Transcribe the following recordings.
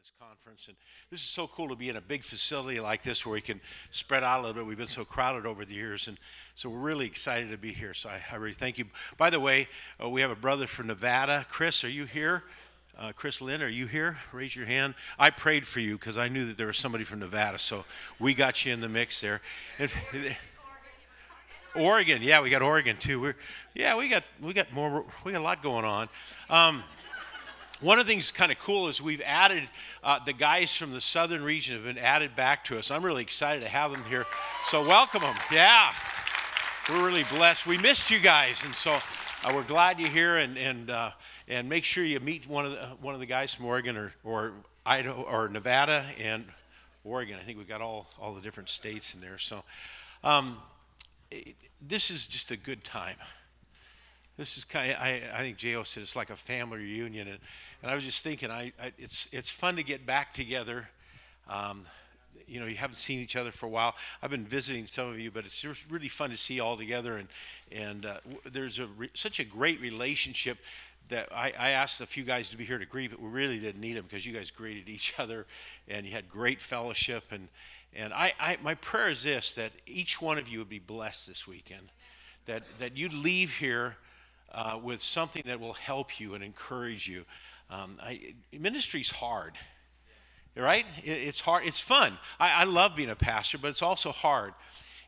this conference. And this is so cool to be in a big facility like this where we can spread out a little bit. We've been so crowded over the years. And so we're really excited to be here. So I, I really thank you. By the way, uh, we have a brother from Nevada. Chris, are you here? Uh, Chris Lynn, are you here? Raise your hand. I prayed for you because I knew that there was somebody from Nevada. So we got you in the mix there. And, Oregon, yeah, we got Oregon too. We're, yeah, we got we got more. We got a lot going on. Um, one of the things kind of cool is we've added uh, the guys from the southern region have been added back to us. I'm really excited to have them here. So welcome them. Yeah, we're really blessed. We missed you guys, and so uh, we're glad you're here. And and uh, and make sure you meet one of the one of the guys from Oregon or or Idaho or Nevada and Oregon. I think we've got all all the different states in there. So. Um, it, this is just a good time. This is kind of, I, I think J.O. said it's like a family reunion. And, and I was just thinking, I, I it's, it's fun to get back together. Um, you know, you haven't seen each other for a while. I've been visiting some of you, but it's really fun to see you all together. And, and uh, there's a re- such a great relationship that I, I, asked a few guys to be here to greet, but we really didn't need them because you guys greeted each other and you had great fellowship. And, and I, I, my prayer is this that each one of you would be blessed this weekend, that, that you'd leave here uh, with something that will help you and encourage you. Um, I, ministry's hard, right? It, it's hard. It's fun. I, I love being a pastor, but it's also hard.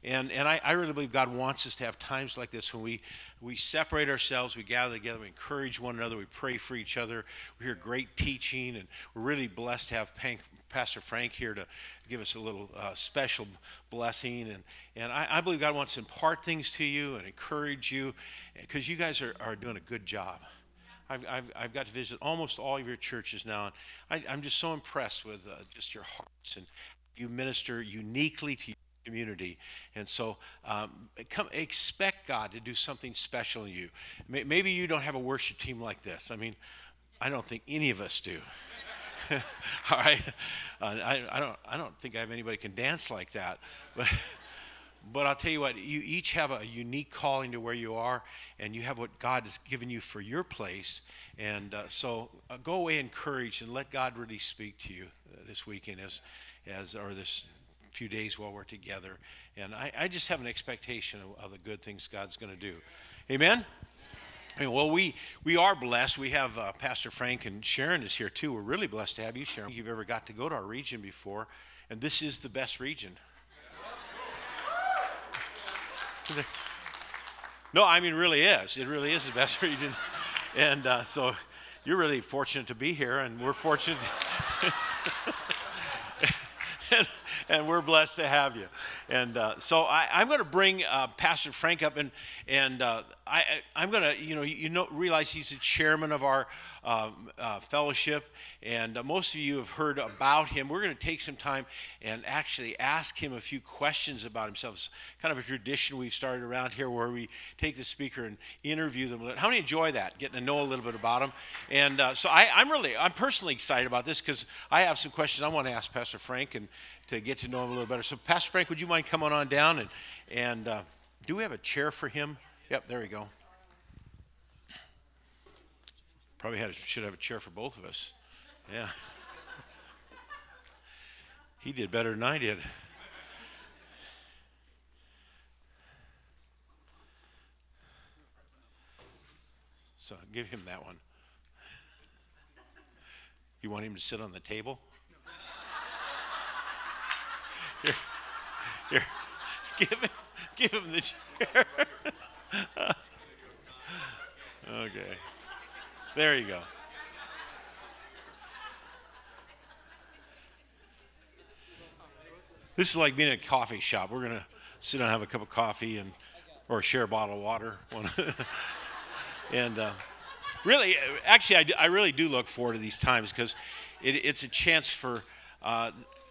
And, and I, I, really believe God wants us to have times like this when we, we separate ourselves, we gather together, we encourage one another, we pray for each other, we hear great teaching, and we're really blessed to have Pank, Pastor Frank here to give us a little uh, special blessing. And, and I, I, believe God wants to impart things to you and encourage you because you guys are, are doing a good job. I've, I've, I've, got to visit almost all of your churches now, and I, am just so impressed with uh, just your hearts and you minister uniquely to community. And so um, come, expect God to do something special in you. Maybe you don't have a worship team like this. I mean, I don't think any of us do. all right, uh, I, I, don't. I don't think I have anybody can dance like that, but. But I'll tell you what, you each have a unique calling to where you are, and you have what God has given you for your place. And uh, so uh, go away encouraged and let God really speak to you uh, this weekend as, as or this few days while we're together. And I, I just have an expectation of, of the good things God's going to do. Amen? Well, we, we are blessed. We have uh, Pastor Frank and Sharon is here too. We're really blessed to have you, Sharon. You've ever got to go to our region before, and this is the best region. No, I mean, really is. It really is the best region. And uh, so you're really fortunate to be here, and we're fortunate. and, and, we're blessed to have you. And uh, so I, am going to bring uh, Pastor Frank up, and and uh, I, I'm going to, you know, you know, realize he's the chairman of our um, uh, fellowship, and uh, most of you have heard about him. We're going to take some time and actually ask him a few questions about himself. It's kind of a tradition we've started around here where we take the speaker and interview them. How many enjoy that, getting to know a little bit about them? And uh, so I, I'm really, I'm personally excited about this because I have some questions I want to ask Pastor Frank and to get to know him a little better. So, Pastor Frank, would you mind coming on down and and uh, do we have a chair for him? Yep, there we go. Probably had a, should have a chair for both of us. Yeah. he did better than I did. So give him that one. You want him to sit on the table? Here, here. Give him, give him the chair. okay. There you go. This is like being in a coffee shop. We're gonna sit down and have a cup of coffee and or share a bottle of water. and uh, really, actually, I, I, really do look forward to these times because it, it's a chance for uh,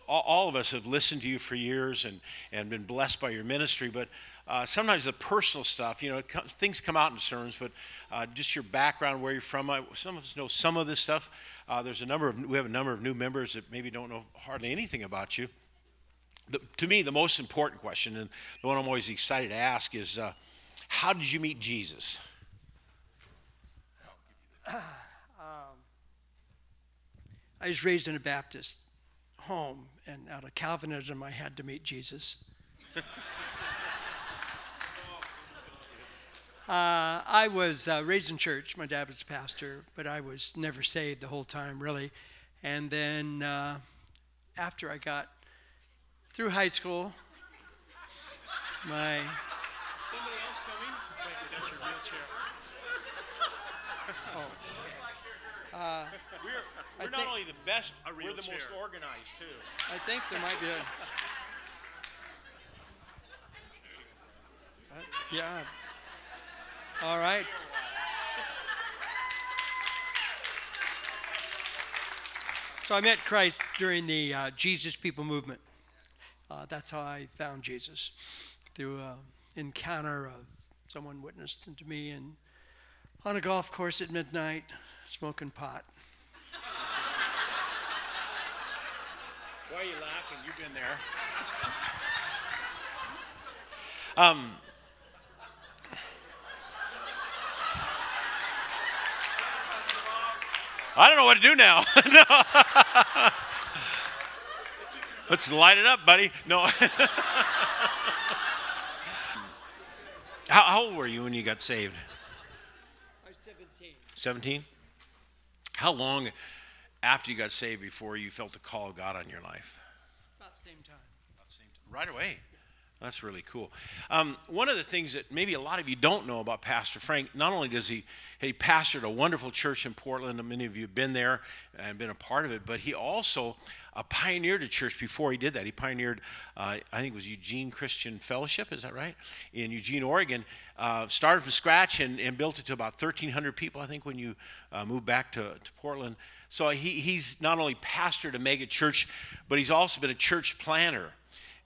all, of us have listened to you for years and, and been blessed by your ministry, but uh, sometimes the personal stuff, you know, comes, things come out in sermons, but uh, just your background, where you're from. I, some of us know some of this stuff. Uh, there's a number of we have a number of new members that maybe don't know hardly anything about you. The, to me, the most important question, and the one I'm always excited to ask, is uh, how did you meet Jesus? Um, I was raised in a Baptist home, and out of Calvinism, I had to meet Jesus. uh, I was uh, raised in church. My dad was a pastor, but I was never saved the whole time, really. And then uh, after I got through high school, my Somebody else coming? That's your wheelchair. Uh, We're, we're not think- only the best, A we're the most organized too. I think there might be a. Uh, yeah. All right. So I met Christ during the uh, Jesus People movement. Uh, that's how I found Jesus through an encounter of someone witnessed to me and on a golf course at midnight, smoking pot. Why are you laughing? You've been there. Um, I don't know what to do now. No. Let's light it up, buddy. No. how, how old were you when you got saved? I was 17. 17? How long after you got saved before you felt the call of God on your life? About the same time. About the same time. Right away. That's really cool. Um, one of the things that maybe a lot of you don't know about Pastor Frank, not only does he he pastored a wonderful church in Portland, and many of you have been there and been a part of it, but he also uh, pioneered a church before he did that. He pioneered, uh, I think it was Eugene Christian Fellowship, is that right? In Eugene, Oregon. Uh, started from scratch and, and built it to about 1,300 people, I think, when you uh, moved back to, to Portland. So he, he's not only pastored a mega church, but he's also been a church planner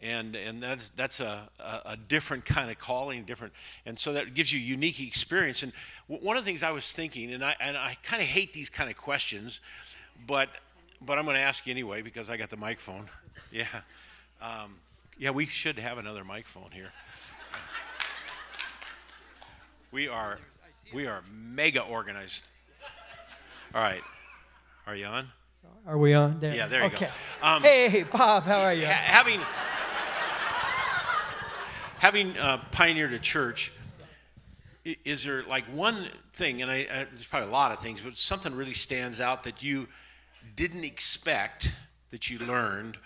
and and that's that's a, a, different kind of calling, different, and so that gives you unique experience. And w- one of the things I was thinking, and I and I kind of hate these kind of questions, but but I'm going to ask you anyway because I got the microphone. Yeah, um, yeah, we should have another microphone here. We are we are mega organized. All right, are you on? Are we on there? Yeah, there you go. okay. Um, hey, Bob, how are you? Ha- having having uh, pioneered a church is there like one thing and I, I there's probably a lot of things but something really stands out that you didn't expect that you learned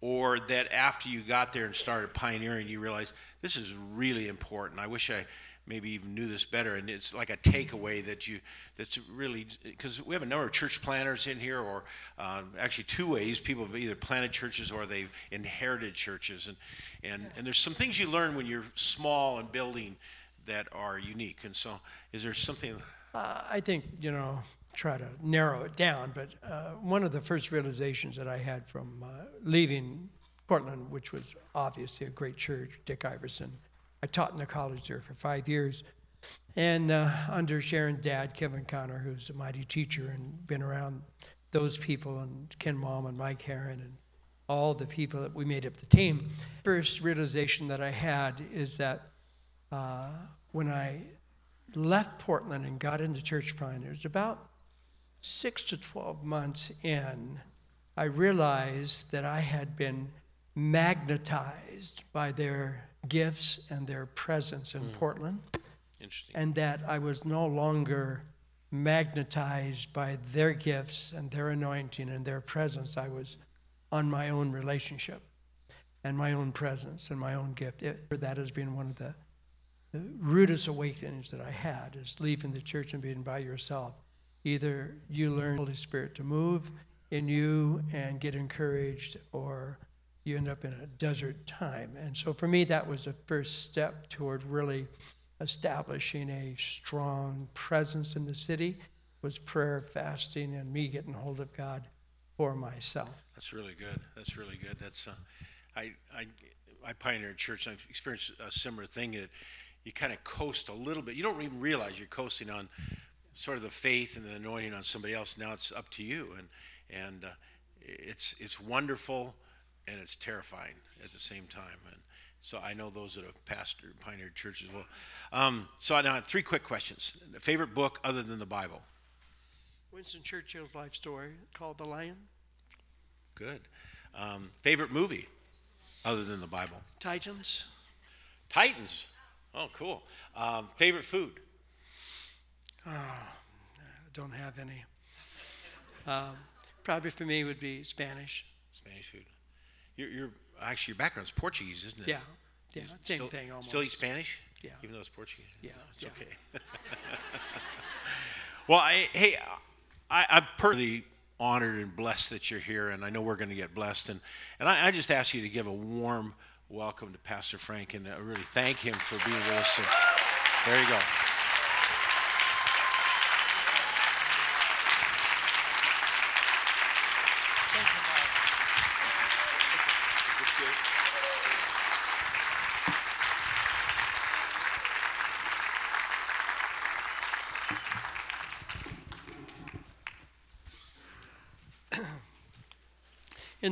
or that after you got there and started pioneering you realized this is really important. I wish i maybe even knew this better. And it's like a takeaway that you that's really because we have a number of church planners in here or um, actually two ways. People have either planted churches or they've inherited churches. And and and there's some things you learn when you're small and building that are unique. And so is there something Uh, I think, you know, try to narrow it down, but uh, one of the first realizations that I had from uh, leaving Portland, which was obviously a great church, Dick Iverson, I taught in the college there for five years. And uh, under Sharon's dad, Kevin Conner, who's a mighty teacher and been around those people, and Ken Mom and Mike Herron, and all the people that we made up the team. First realization that I had is that uh, when I left Portland and got into church planning, it was about six to 12 months in, I realized that I had been magnetized by their gifts and their presence in hmm. Portland, interesting and that I was no longer magnetized by their gifts and their anointing and their presence. I was on my own relationship and my own presence and my own gift. It, that has been one of the the rudest awakenings that I had is leaving the church and being by yourself. Either you learn Holy Spirit to move in you and get encouraged, or you end up in a desert time. And so for me, that was the first step toward really establishing a strong presence in the city was prayer, fasting, and me getting hold of God for myself. That's really good. That's really good. That's uh, I I I pioneered church. I've experienced a similar thing that you kind of coast a little bit. You don't even realize you're coasting on sort of the faith and the anointing on somebody else. Now it's up to you, and and uh, it's it's wonderful and it's terrifying at the same time. And so I know those that have pastored pioneered churches well. Um, so now three quick questions. Favorite book other than the Bible? Winston Churchill's life story called The Lion. Good. Um, favorite movie other than the Bible? Titans. Titans. Oh, cool. Um, favorite food? Don't have any. Um, probably for me would be Spanish. Spanish food. You're, you're actually your background's Portuguese, isn't it? Yeah, yeah, You same still, thing almost. Still eat Spanish? Yeah. Even though it's Portuguese. Yeah, It's yeah. okay. well, I, hey, I, I'm personally honored and blessed that you're here, and I know we're going to get blessed. And, and I, I just ask you to give a warm welcome to Pastor Frank and uh, really thank him for being with us. And there you go.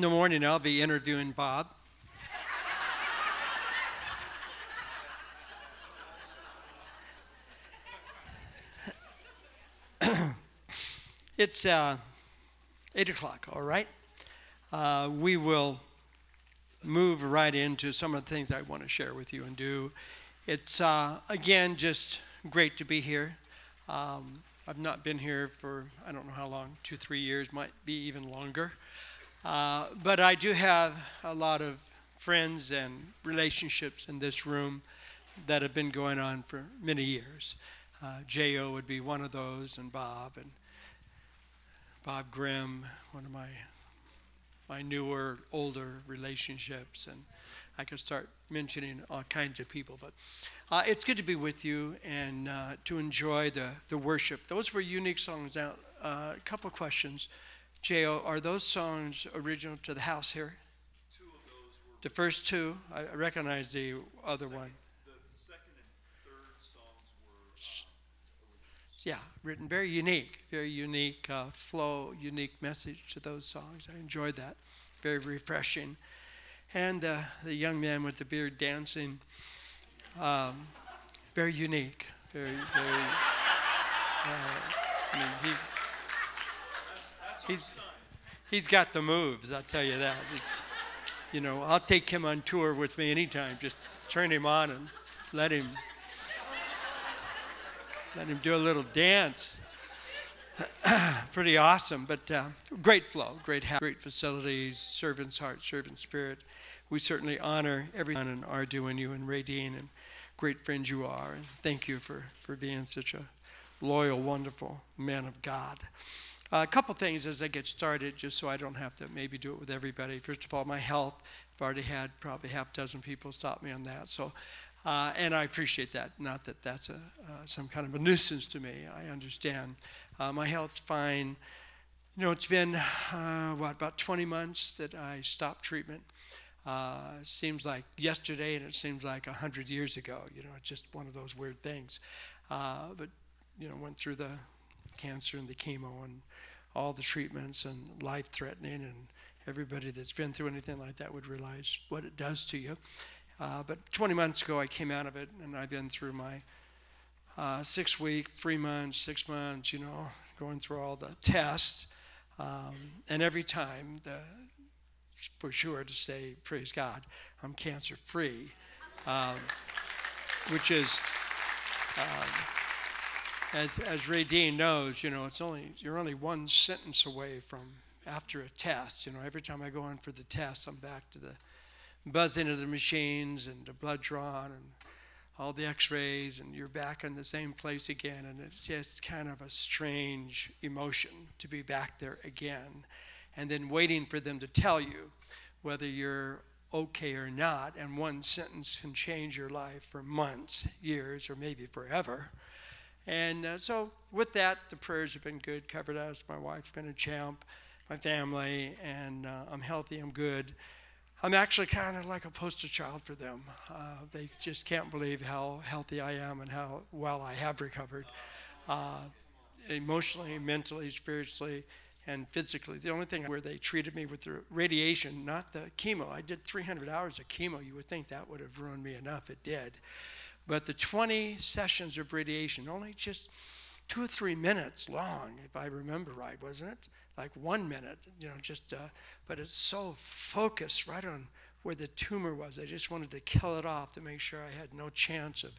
The morning, I'll be interviewing Bob. it's uh, 8 o'clock, all right? Uh, we will move right into some of the things I want to share with you and do. It's, uh, again, just great to be here. Um, I've not been here for, I don't know how long, two, three years, might be even longer. Uh, but I do have a lot of friends and relationships in this room that have been going on for many years. Uh, J.O. would be one of those, and Bob, and Bob Grimm, one of my my newer, older relationships, and I could start mentioning all kinds of people. But uh, it's good to be with you and uh, to enjoy the the worship. Those were unique songs. Now, uh, a couple questions. Jo, are those songs original to the house here? Two of those were The first two, I recognize the other one. the second and third songs were Yeah, written very unique, very unique uh, flow, unique message to those songs. I enjoyed that, very refreshing. And uh, the young man with the beard dancing, um, very unique, very, very. Uh, I mean, he, he's, he's got the moves. I'll tell you that. You know, I'll take him on tour with me anytime. Just turn him on and let him let him do a little dance. Pretty awesome, but uh, great flow, great ha- great facilities, servant's heart, servant spirit. We certainly honor everyone and are doing you and Radine and great friends you are. And thank you for, for being such a loyal, wonderful man of God. Uh, a couple things as I get started, just so I don't have to maybe do it with everybody. First of all, my health. I've already had probably half a dozen people stop me on that. So uh, and I appreciate that. Not that that's a, uh, some kind of a nuisance to me. I understand. Uh, my health's fine. You know, it's been, uh, what, about 20 months that I stopped treatment. Uh, seems like yesterday, and it seems like 100 years ago. You know, it's just one of those weird things. But, you know, went through the cancer and the chemo and all the treatments and life threatening, and everybody that's been through anything like that would realize what it does to you. Uh, but 20 months ago, I came out of it, and I've been through my uh, six week, three months, six months, you know, going through all the tests. Um, and every time, the, for sure to say, praise God, I'm cancer free, um, which is, um, as, as Ray Dean knows, you know, it's only, you're only one sentence away from after a test. You know, every time I go in for the test, I'm back to the buzzing of the machines and the blood drawn and all the x-rays and you're back in the same place again. And it's just kind of a strange emotion to be back there again. And then waiting for them to tell you whether you're okay or not. And one sentence can change your life for months years or maybe forever and uh, so with that the prayers have been good covered us my wife's been a champ my family and uh, i'm healthy i'm good I'm actually kind of like a poster child for them. Uh, they just can't believe how healthy I am and how well I have recovered, uh, emotionally, mentally, spiritually, and physically. The only thing where they treated me with the radiation, not the chemo. I did 300 hours of chemo. You would think that would have ruined me enough. It did. But the 20 sessions of radiation only just two or three minutes long, if I remember right, wasn't it? Like one minute, you know, just, uh, but it's so focused right on where the tumor was. I just wanted to kill it off to make sure I had no chance of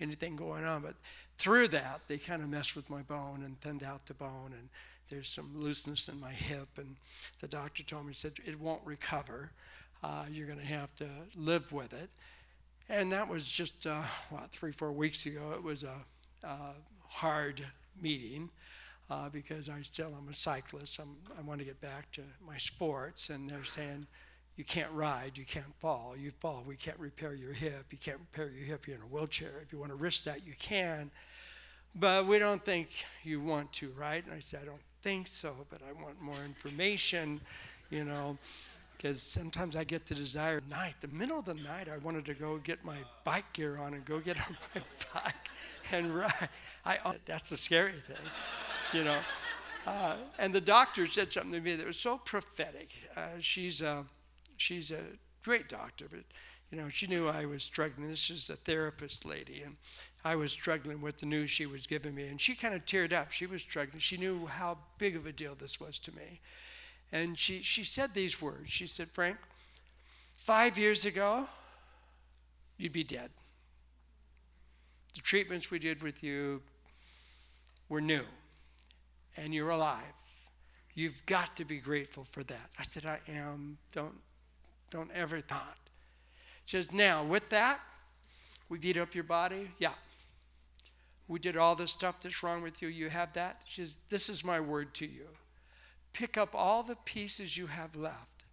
anything going on. But through that, they kind of messed with my bone and thinned out the bone, and there's some looseness in my hip. And the doctor told me, he said, it won't recover. Uh, you're going to have to live with it. And that was just, uh, what, three, four weeks ago. It was a, a hard meeting uh, because I still am a cyclist. I'm, I want to get back to my sports, and they're saying, you can't ride, you can't fall. You fall, we can't repair your hip. You can't repair your hip, you're in a wheelchair. If you want to risk that, you can. But we don't think you want to, right? And I said, I don't think so, but I want more information, you know because sometimes I get the desire at night, the middle of the night, I wanted to go get my bike gear on and go get on my bike and ride. I, that's the scary thing, you know. Uh, and the doctor said something to me that was so prophetic. Uh, she's a, she's a great doctor, but you know, she knew I was struggling. This is a therapist lady, and I was struggling with the news she was giving me. And she kind of teared up. She was struggling. She knew how big of a deal this was to me. And she, she said these words. She said, Frank, five years ago, you'd be dead. The treatments we did with you were new, and you're alive. You've got to be grateful for that. I said, I am. Don't, don't ever thought. She says, now with that, we beat up your body. Yeah. We did all this stuff that's wrong with you. You have that. She says, this is my word to you pick up all the pieces you have left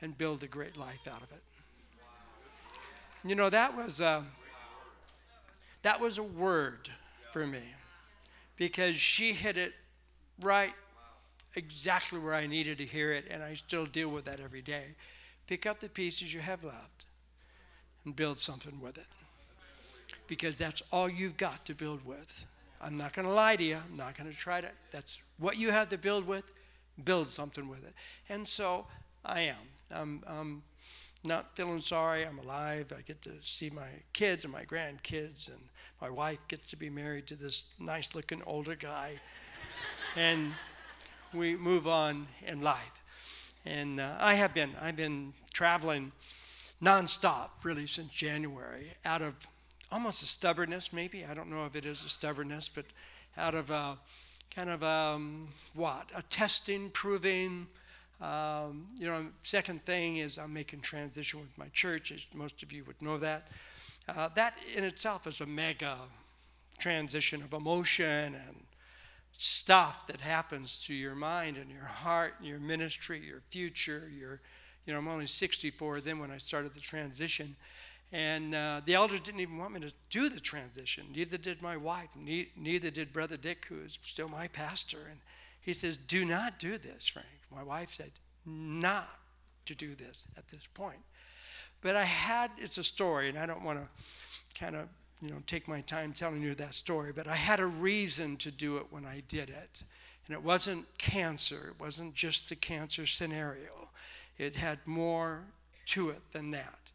and build a great life out of it. You know, that was a, that was a word for me because she hit it right exactly where I needed to hear it, and I still deal with that every day. Pick up the pieces you have left and build something with it because that's all you've got to build with. I'm not going to lie to you. I'm not going to try to. That's what you have to build with build something with it. And so I am. I'm, I'm not feeling sorry. I'm alive. I get to see my kids and my grandkids, and my wife gets to be married to this nice looking older guy. and we move on in life. And uh, I have been, I've been traveling nonstop really since January out of almost a stubbornness, maybe. I don't know if it is a stubbornness, but out of uh, kind of um, what a testing, proving. Um, you know, second thing is I'm making transition with my church, as most of you would know that. Uh, that in itself is a mega transition of emotion and stuff that happens to your mind and your heart and your ministry, your future, your, you know, I'm only 64 then when I started the transition. And uh, the elders didn't even want me to do the transition. Neither did my wife. Ne- neither did Brother Dick, who is still my pastor. And he says, Do not do this, Frank. My wife said, Not to do this at this point. But I had, it's a story, and I don't want to kind of, you know, take my time telling you that story, but I had a reason to do it when I did it. And it wasn't cancer, it wasn't just the cancer scenario, it had more to it than that.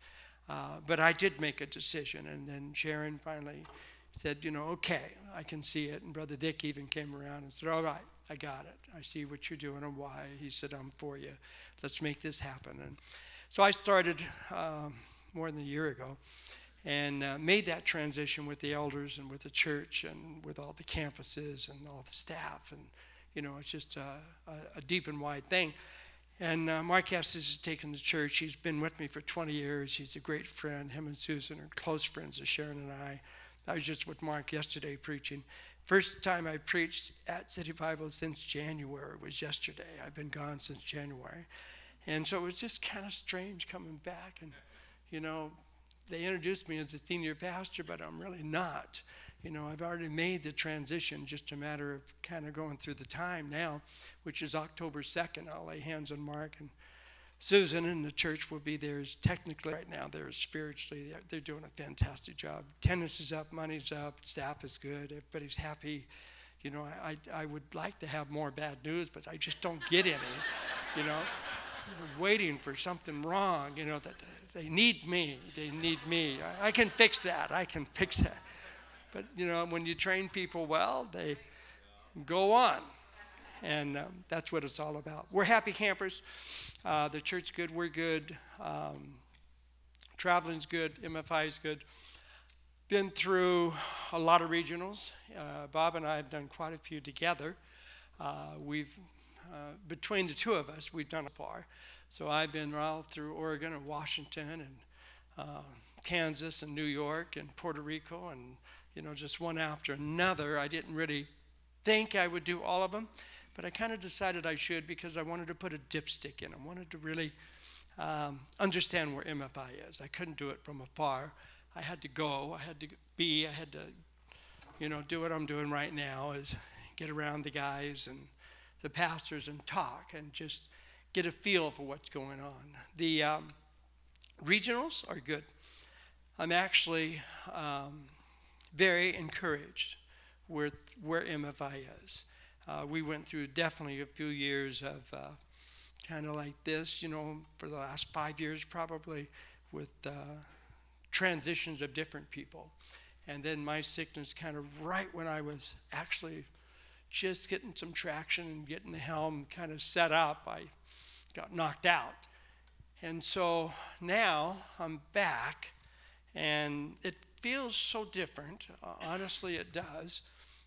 Uh, but I did make a decision, and then Sharon finally said, you know, okay, I can see it. And Brother Dick even came around and said, all right, I got it. I see what you're doing and why. He said, I'm for you. Let's make this happen. And so I started um, more than a year ago and uh, made that transition with the elders and with the church and with all the campuses and all the staff. And, you know, it's just a, a, a deep and wide thing. And uh, Mark Estes has taken the church. He's been with me for 20 years. He's a great friend. Him and Susan are close friends of Sharon and I. I was just with Mark yesterday preaching. First time I preached at City Bible since January was yesterday. I've been gone since January. And so it was just kind of strange coming back. And, you know, they introduced me as a senior pastor, but I'm really not. You know, I've already made the transition, just a matter of kind of going through the time now, which is October 2nd. I'll lay hands on Mark and Susan, and the church will be there. Technically right now they're spiritually they're, they're doing a fantastic job. Attendance is up, money's up, staff is good, everybody's happy. You know, I, I, I would like to have more bad news, but I just don't get any. you know, waiting for something wrong. You know that they need me. They need me. I, I can fix that. I can fix that. But you know, when you train people well, they go on. And um, that's what it's all about. We're happy campers. Uh, the church's good. We're good. Um, traveling's good. MFI is good. Been through a lot of regionals. Uh, Bob and I have done quite a few together. Uh, we've, uh, between the two of us, we've done it far. So I've been all through Oregon and Washington and uh, Kansas and New York and Puerto Rico and, you know, just one after another. I didn't really think I would do all of them, but I kind of decided I should because I wanted to put a dipstick in. I wanted to really um, understand where MFI is. I couldn't do it from afar. I had to go. I had to be. I had to, you know, do what I'm doing right now is get around the guys and the pastors and talk and just get a feel for what's going on. The um, regionals are good. I'm actually um, very encouraged with where MFI is. Uh, we went through definitely a few years of uh, kind of like this, you know, for the last five years probably, with uh, transitions of different people. And then my sickness, kind of right when I was actually just getting some traction and getting the helm kind of set up, I got knocked out. And so now I'm back, and it feels so different. Uh, honestly, it does,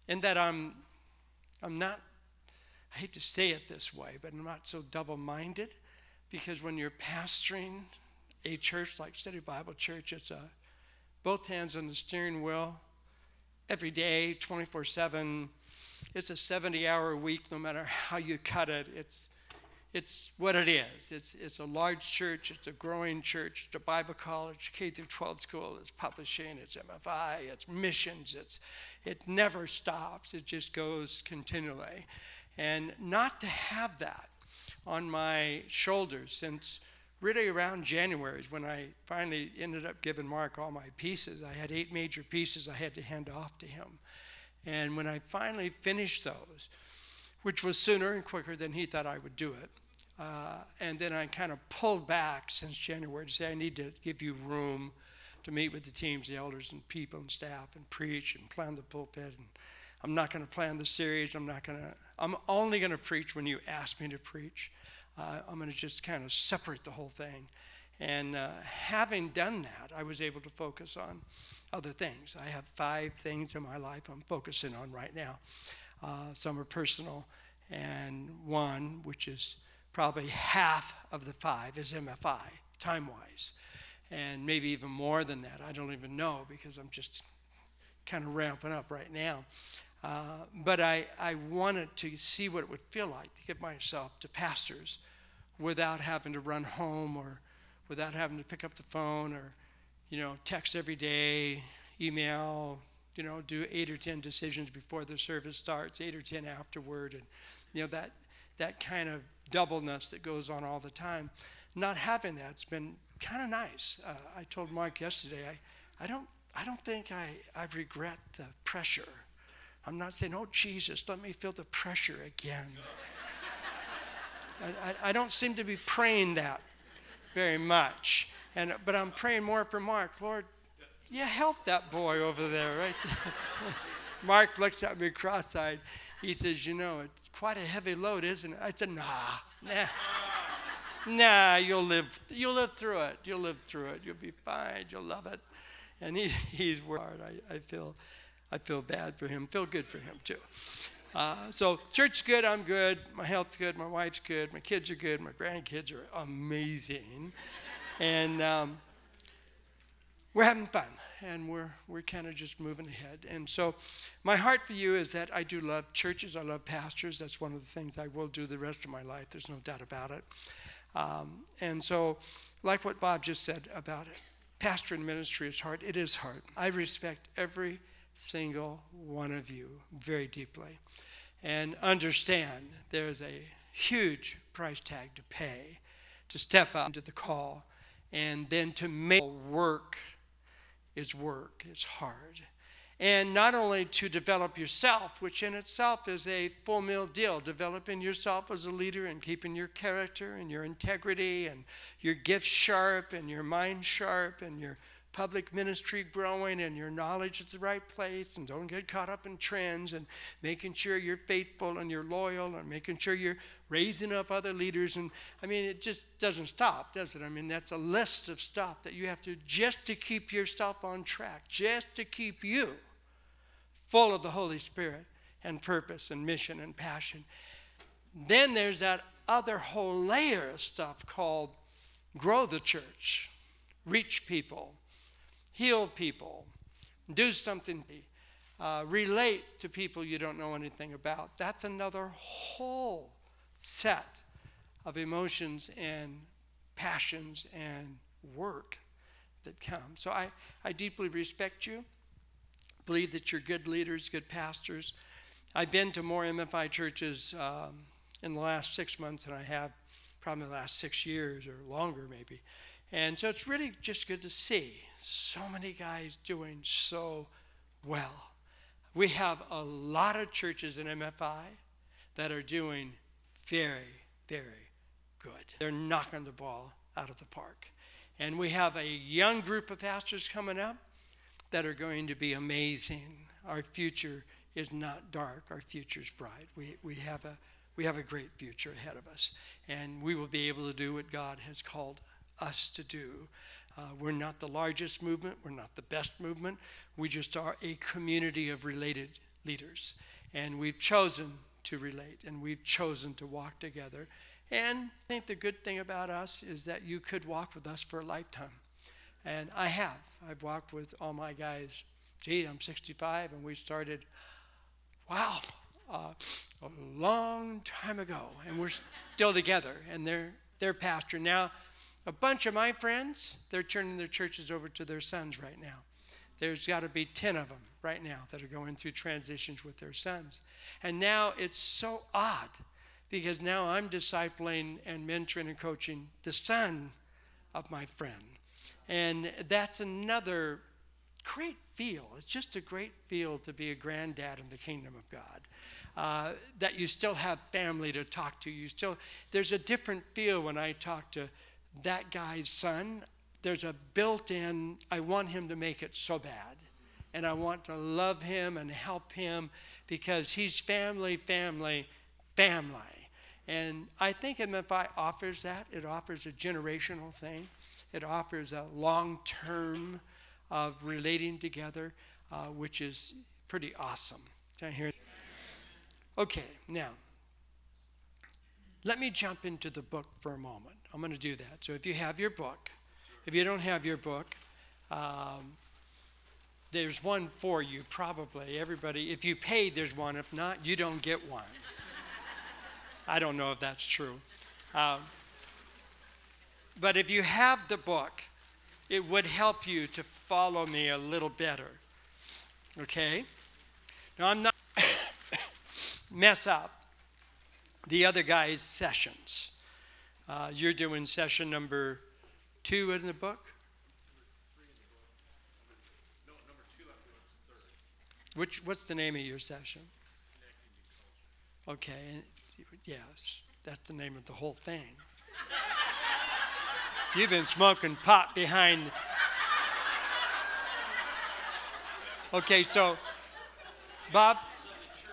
in that I'm, I'm not. I hate to say it this way, but I'm not so double-minded, because when you're pastoring a church like City Bible Church, it's a both hands on the steering wheel, every day, 24/7. It's a 70-hour week, no matter how you cut it. It's it's what it is. It's, it's a large church, it's a growing church, it's a Bible college, K through 12 school, it's publishing, it's MFI, it's missions, it's, it never stops, it just goes continually. And not to have that on my shoulders since really around January is when I finally ended up giving Mark all my pieces. I had eight major pieces I had to hand off to him. And when I finally finished those, which was sooner and quicker than he thought I would do it, uh, and then I kind of pulled back since January to say I need to give you room to meet with the teams, the elders, and people and staff, and preach and plan the pulpit. And I'm not going to plan the series. I'm not going to. I'm only going to preach when you ask me to preach. Uh, I'm going to just kind of separate the whole thing. And uh, having done that, I was able to focus on other things. I have five things in my life I'm focusing on right now. Uh, some are personal, and one, which is probably half of the five is MFI, time wise. And maybe even more than that. I don't even know because I'm just kind of ramping up right now. Uh, but I, I wanted to see what it would feel like to give myself to pastors without having to run home or without having to pick up the phone or, you know, text every day, email, you know, do eight or 10 decisions before the service starts, eight or 10 afterward. And, you know, that, that kind of doubleness that goes on all the time. Not having that's been kind of nice. Uh, I told Mark yesterday, I, I, don't, I don't think I, I regret the pressure. I'm not saying, oh, Jesus, let me feel the pressure again. I, I, I, don't seem to be praying that very much. And, but I'm praying more for Mark. Lord, yeah, help that boy over there, right? Mark looks at me cross eyed. He says, You know, it's quite a heavy load, isn't it? I said, Nah, nah. Nah, you'll live, you'll live through it. You'll live through it. You'll be fine. You'll love it. And he, he's hard. I, I feel, I feel bad for him. Feel good for him too. Uh, so church's good. I'm good. My health's good. My wife's good. My kids are good. My grandkids are amazing, and um, we're having fun and we're, we're kind of just moving ahead. And so, my heart for you is that I do love churches, I love pastors. That's one of the things I will do the rest of my life, there's no doubt about it. Um, and so, like what Bob just said about it, pastor and ministry is hard. It is hard. I respect every single one of you very deeply and understand there's a huge price tag to pay to step up to the call and then to make work is work, it's hard. And not only to develop yourself, which in itself is a full meal deal, developing yourself as a leader and keeping your character and your integrity and your gifts sharp and your mind sharp and your public ministry growing and your knowledge is the right place and don't get caught up in trends and making sure you're faithful and you're loyal and making sure you're raising up other leaders and I mean it just doesn't stop, does it? I mean that's a list of stuff that you have to just to keep yourself on track, just to keep you full of the Holy Spirit and purpose and mission and passion. Then there's that other whole layer of stuff called grow the church, reach people, heal people, do something, uh, relate to people you don't know anything about. That's another whole set of emotions and passions and work that come. So I, I deeply respect you, believe that you're good leaders, good pastors. I've been to more MFI churches um, in the last six months than I have probably the last six years or longer, maybe. And so it's really just good to see so many guys doing so well. We have a lot of churches in MFI that are doing very, very good. They're knocking the ball out of the park. And we have a young group of pastors coming up that are going to be amazing. Our future is not dark, our future is bright. We, we, have a, we have a great future ahead of us, and we will be able to do what God has called us to do. Uh, we're not the largest movement, we're not the best movement, we just are a community of related leaders. And we've chosen to relate, and we've chosen to walk together. And I think the good thing about us is that you could walk with us for a lifetime. And I have. I've walked with all my guys. Gee, I'm 65, and we started, wow, uh, a long time ago. And we're still together. And they're, they're pastor. Now, a bunch of my friends, they're turning their churches over to their sons right now. There's got to be 10 of them right now that are going through transitions with their sons. And now it's so odd because now I'm discipling and mentoring and coaching the son of my friend. And that's another great feel. It's just a great feel to be a granddad in the kingdom of God. Uh, that you still have family to talk to. You still there's a different feel when I talk to that guy's son. There's a built-in. I want him to make it so bad, and I want to love him and help him because he's family, family, family. And I think MFI offers that. It offers a generational thing. It offers a long term of relating together, uh, which is pretty awesome. Can I hear? Okay, now let me jump into the book for a moment. I'm going to do that. So if you have your book, if you don't have your book, um, there's one for you probably. Everybody, if you paid, there's one. If not, you don't get one. I don't know if that's true. Um, but if you have the book, it would help you to follow me a little better. Okay? Now, I'm not mess up the other guy's sessions. Uh, you're doing session number two in the book? Which, what's the name of your session? Okay, yes, that's the name of the whole thing. You've been smoking pot behind. Okay, so, Bob,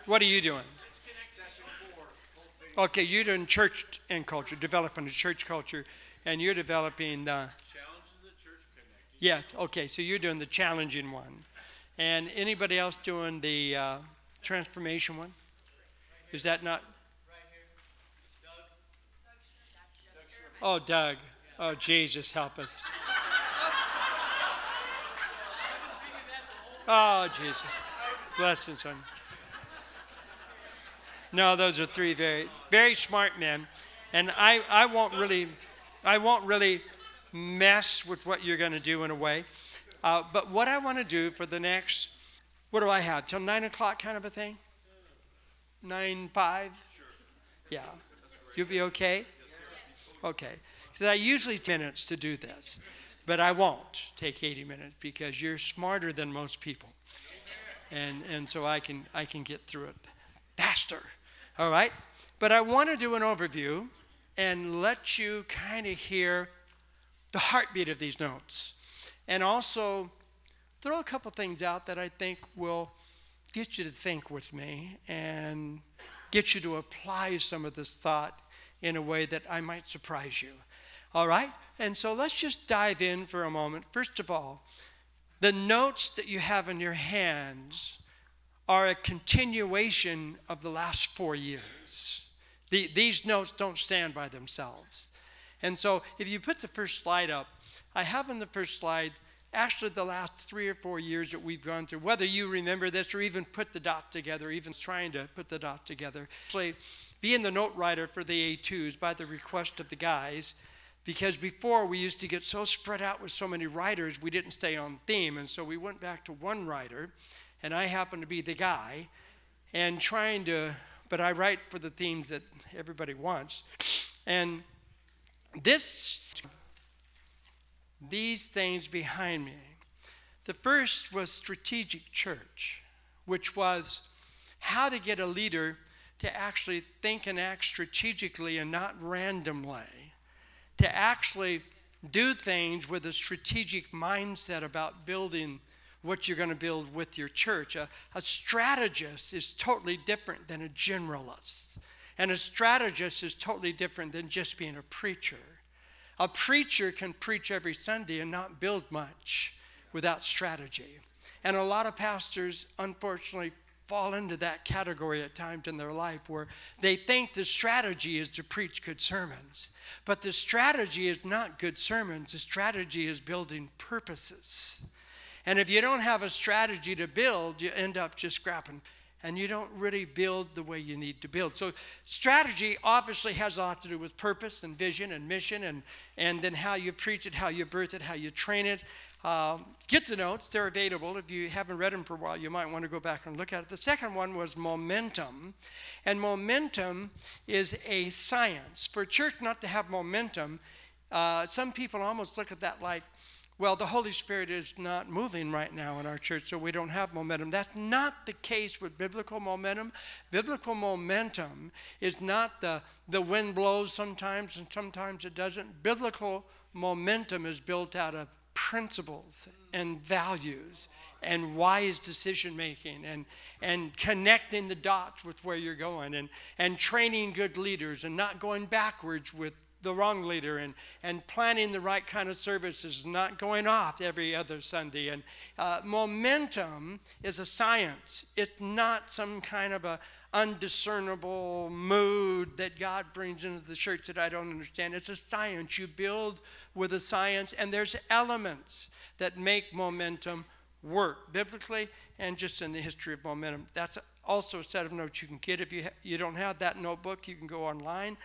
what are you doing? Okay, you're doing church and culture, developing a church culture, and you're developing the. Yes, okay, so you're doing the challenging one. And anybody else doing the uh, transformation one? Is that not? Oh, Doug. Oh, Jesus, help us. Oh, Jesus. Blessings on you. No, those are three very, very smart men. And I, I won't really, I won't really mess with what you're going to do in a way. Uh, but what I want to do for the next, what do I have? Till nine o'clock kind of a thing? Nine, five? Yeah. You'll be okay? Okay. So I usually take minutes to do this, but I won't take 80 minutes because you're smarter than most people. And, and so I can, I can get through it faster. All right? But I want to do an overview and let you kind of hear the heartbeat of these notes. and also throw a couple things out that I think will get you to think with me and get you to apply some of this thought in a way that I might surprise you. All right? And so let's just dive in for a moment. First of all, the notes that you have in your hands are a continuation of the last four years. The, these notes don't stand by themselves. And so if you put the first slide up, I have on the first slide actually the last three or four years that we've gone through, whether you remember this or even put the dot together, even trying to put the dot together. Actually, being the note writer for the A2s by the request of the guys, because before we used to get so spread out with so many writers, we didn't stay on theme. And so we went back to one writer, and I happen to be the guy, and trying to, but I write for the themes that everybody wants. And this, these things behind me. The first was strategic church, which was how to get a leader to actually think and act strategically and not randomly to actually do things with a strategic mindset about building what you're going to build with your church. A, a, strategist is totally different than a generalist. And a strategist is totally different than just being a preacher. A preacher can preach every Sunday and not build much without strategy. And a lot of pastors, unfortunately, fall into that category at times in their life where they think the strategy is to preach good sermons. But the strategy is not good sermons, the strategy is building purposes. And if you don't have a strategy to build, you end up just scrapping and you don't really build the way you need to build. So, strategy obviously has a lot to do with purpose and vision and mission, and, and then how you preach it, how you birth it, how you train it, um, get the notes, they're available. If you haven't read them for a while, you might want to go back and look at it. The second one was momentum. And momentum is a science. For church not to have momentum, uh, some people almost look at that like, well, the Holy Spirit is not moving right now in our church, so we don't have momentum. That's not the case with biblical momentum. Biblical momentum is not the, the wind blows sometimes and sometimes it doesn't. Biblical momentum is built out of principles and values and wise decision making and, and connecting the dots with where you're going and, and training good leaders and not going backwards with the wrong leader and, and planning the right kind of services, not going off every other Sunday. And uh, momentum is a science, it's not some kind of a undiscernible mood that God brings into the church that I don't understand. It's a science. You build with a science, and there's elements that make momentum work biblically and just in the history of momentum. That's also a set of notes you can get. If you, ha- you don't have that notebook, you can go online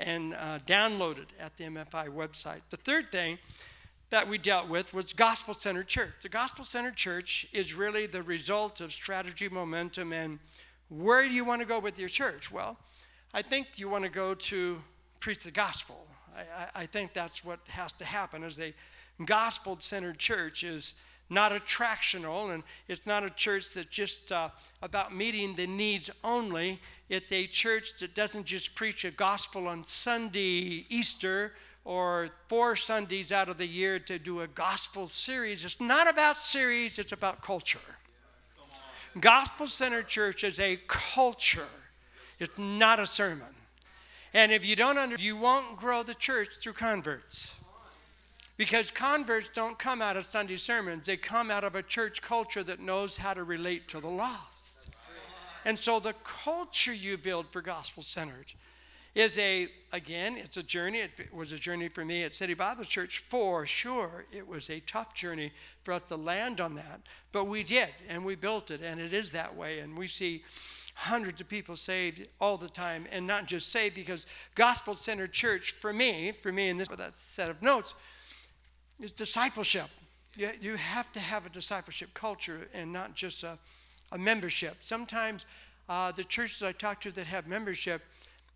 and uh, download it at the MFI website. The third thing that we dealt with was gospel centered church. The gospel centered church is really the result of strategy, momentum, and where do you want to go with your church? Well, I think you want to go to preach the gospel. I, I think that's what has to happen as a gospel centered church is not attractional and it's not a church that's just uh, about meeting the needs only. It's a church that doesn't just preach a gospel on sunday easter or four sundays out of the year to do a gospel series. It's not about series it's about culture. Gospel centered church is a culture. It's not a sermon. And if you don't understand, you won't grow the church through converts. Because converts don't come out of Sunday sermons, they come out of a church culture that knows how to relate to the lost. And so the culture you build for gospel centered is a, again, it's a journey. It was a journey for me at City Bible Church for sure. It was a tough journey for us to land on that, but we did, and we built it, and it is that way. And we see hundreds of people saved all the time, and not just saved because gospel centered church, for me, for me in this that set of notes, is discipleship. You, you have to have a discipleship culture and not just a, a membership. Sometimes uh, the churches I talk to that have membership,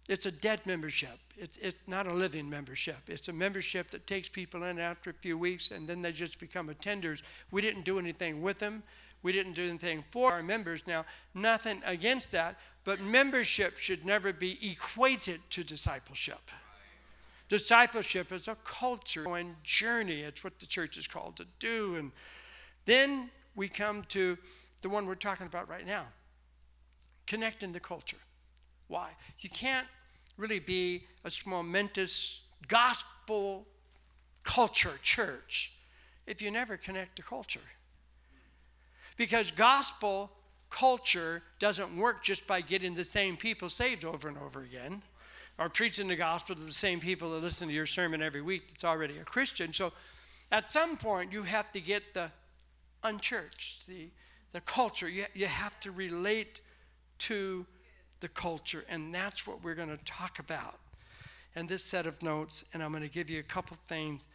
it's a dead membership. It's, it's not a living membership. It's a membership that takes people in after a few weeks and then they just become attenders. We didn't do anything with them. We didn't do anything for our members. Now, nothing against that, but membership should never be equated to discipleship. Discipleship is a culture and journey. It's what the church is called to do. And then we come to the one we're talking about right now connecting the culture. Why? You can't really be a momentous gospel culture church if you never connect to culture. Because gospel culture doesn't work just by getting the same people saved over and over again or preaching the gospel to the same people that listen to your sermon every week that's already a Christian. So at some point, you have to get the unchurched, the, the culture. You, you have to relate to the culture, and that's what we're going to talk about in this set of notes. And I'm going to give you a couple things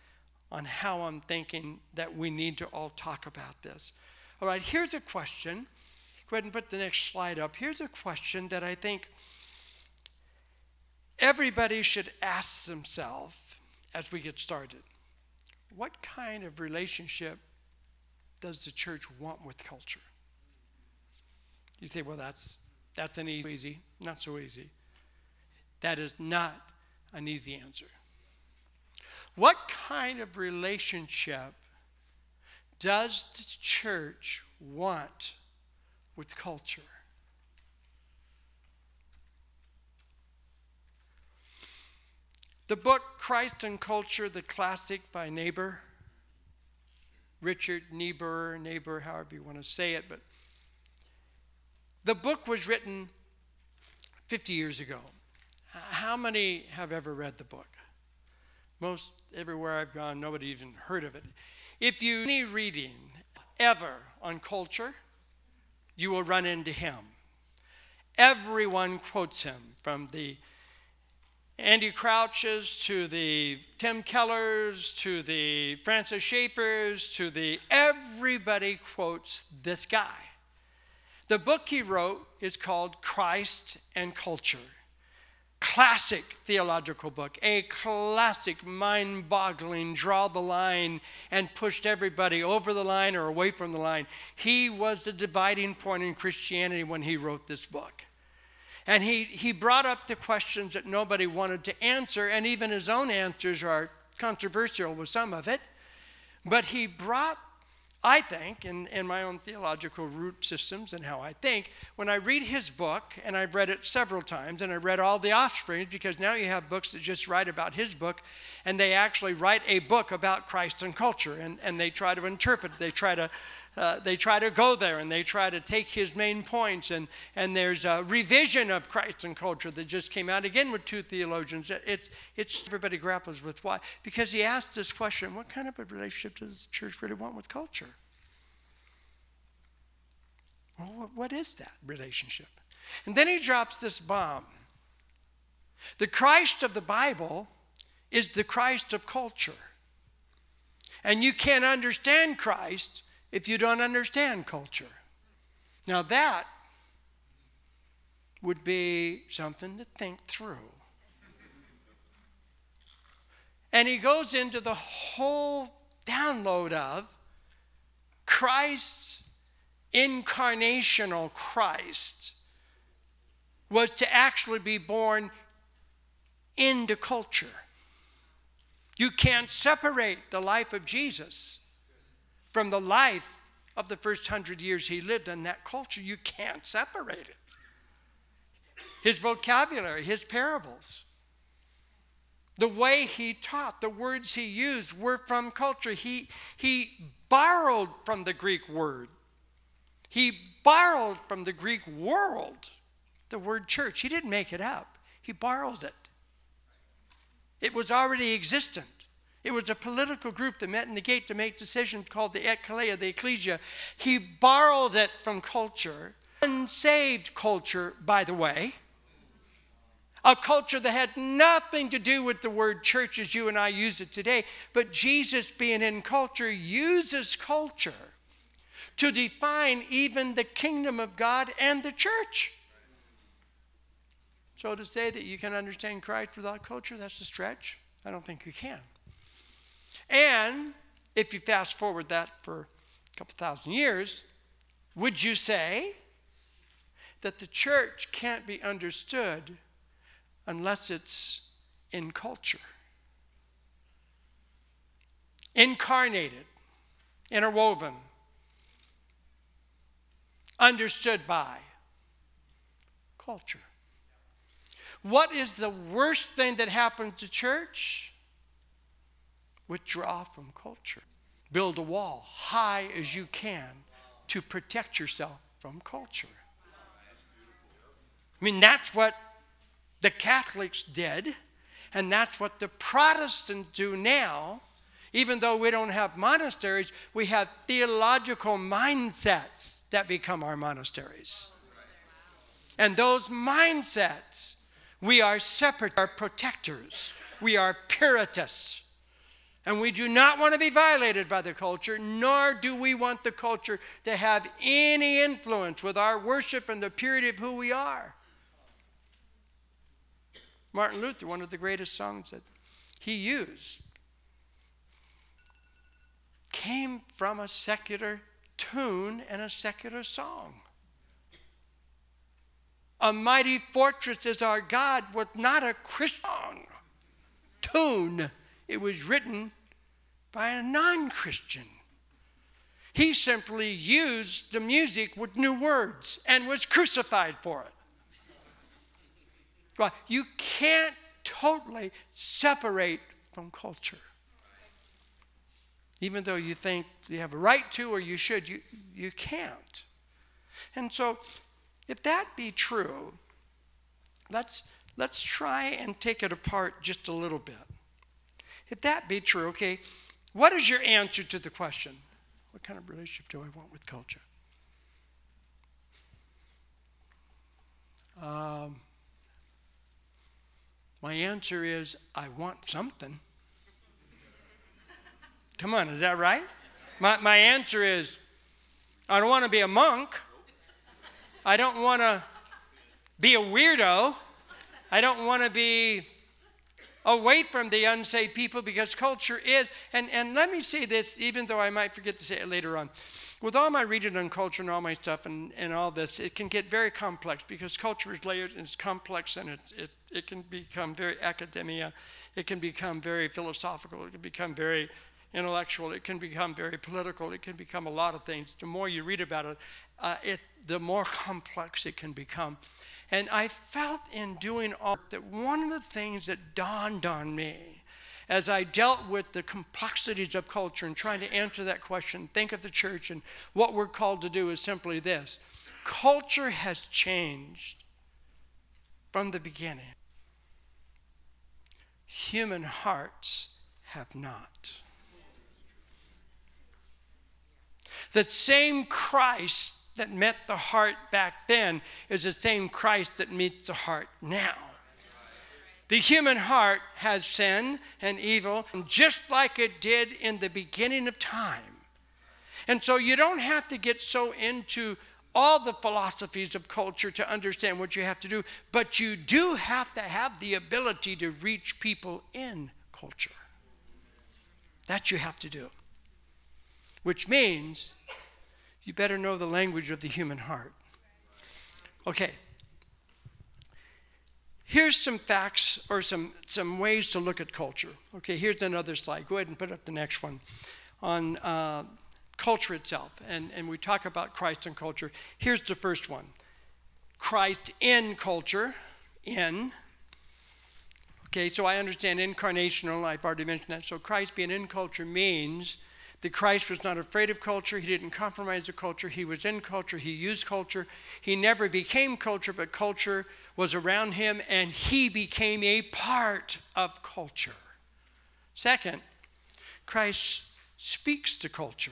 on how I'm thinking that we need to all talk about this. All right, here's a question. Go ahead and put the next slide up. Here's a question that I think everybody should ask themselves as we get started. What kind of relationship does the church want with culture? You say, well, that's, that's an easy, not so easy. That is not an easy answer. What kind of relationship does the church want with culture? The book Christ and Culture, the classic by Niebuhr, Richard Niebuhr, Niebuhr, however you want to say it, but the book was written 50 years ago. How many have ever read the book? Most everywhere I've gone, nobody even heard of it. If you any reading ever on culture, you will run into him. Everyone quotes him from the Andy Crouches to the Tim Kellers to the Francis Schaeffers to the everybody quotes this guy. The book he wrote is called Christ and Culture classic theological book, a classic mind boggling, draw the line and pushed everybody over the line or away from the line. He was the dividing point in Christianity when he wrote this book. And he, he brought up the questions that nobody wanted to answer, and even his own answers are controversial with some of it. But he brought I think, in, in my own theological root systems and how I think, when I read his book, and I've read it several times, and I read all the offsprings, because now you have books that just write about his book, and they actually write a book about Christ and culture, and, and they try to interpret, they try to, uh, they try to go there, and they try to take his main points, and, and there's a revision of Christ and culture that just came out again with two theologians. It's, it's everybody grapples with why, because he asked this question, what kind of a relationship does the church really want with culture? Well, what is that relationship? And then he drops this bomb. The Christ of the Bible is the Christ of culture. And you can't understand Christ if you don't understand culture. Now, that would be something to think through. And he goes into the whole download of Christ's incarnational Christ was to actually be born into culture. You can't separate the life of Jesus from the life of the first hundred years he lived in that culture. You can't separate it. His vocabulary, his parables, the way he taught, the words he used were from culture. He, he borrowed from the Greek word he borrowed from the Greek world the word church. He didn't make it up, he borrowed it. It was already existent. It was a political group that met in the gate to make decisions called the Ekklesia, the Ecclesia. He borrowed it from culture, unsaved culture, by the way. A culture that had nothing to do with the word church as you and I use it today, but Jesus, being in culture, uses culture to define even the kingdom of God and the church. So to say that you can understand Christ without culture, that's a stretch. I don't think you can. And if you fast forward that for a couple thousand years, would you say that the church can't be understood unless it's in culture? incarnated, interwoven, understood by culture. What is the worst thing that happens to church? Withdraw from culture. Build a wall high as you can to protect yourself from culture. I mean, that's what the Catholics did, and that's what the Protestants do now. Even though we don't have monasteries, we have theological mindsets that become our monasteries. And those mindsets, we are separate, are protectors, we are puritists. And we do not want to be violated by the culture, nor do we want the culture to have any influence with our worship and the purity of who we are. Martin Luther, one of the greatest songs that he used, came from a secular tune and a secular song. A mighty fortress is our God was not a Christian tune. It was written by a non Christian. He simply used the music with new words and was crucified for it. Well, you can't totally separate from culture. Even though you think you have a right to or you should, you, you can't. And so, if that be true, let's, let's try and take it apart just a little bit. If that be true, okay, what is your answer to the question? What kind of relationship do I want with culture? Um, my answer is I want something. Come on, is that right? My, my answer is I don't want to be a monk. I don't want to be a weirdo. I don't want to be away from the unsaved people because culture is, and, and let me say this, even though I might forget to say it later on. With all my reading on culture and all my stuff and, and all this, it can get very complex because culture is layered and it's complex and it, it, it can become very academia. It can become very philosophical. It can become very intellectual. It can become very political. It can become a lot of things. The more you read about it, uh, it the more complex it can become. And I felt in doing all that one of the things that dawned on me as I dealt with the complexities of culture and trying to answer that question, think of the church and what we're called to do is simply this culture has changed from the beginning, human hearts have not. The same Christ that met the heart back then is the same Christ that meets the heart now. The human heart has sin and evil, just like it did in the beginning of time. And so you don't have to get so into all the philosophies of culture to understand what you have to do, but you do have to have the ability to reach people in culture. That you have to do. Which means you better know the language of the human heart. Okay. Here's some facts or some, some ways to look at culture. Okay, here's another slide. Go ahead and put up the next one on uh, culture itself. And, and we talk about Christ and culture. Here's the first one Christ in culture. In. Okay, so I understand incarnational, I've already mentioned that. So Christ being in culture means that Christ was not afraid of culture. He didn't compromise the culture. He was in culture. He used culture. He never became culture, but culture was around him and he became a part of culture. Second, Christ speaks to culture.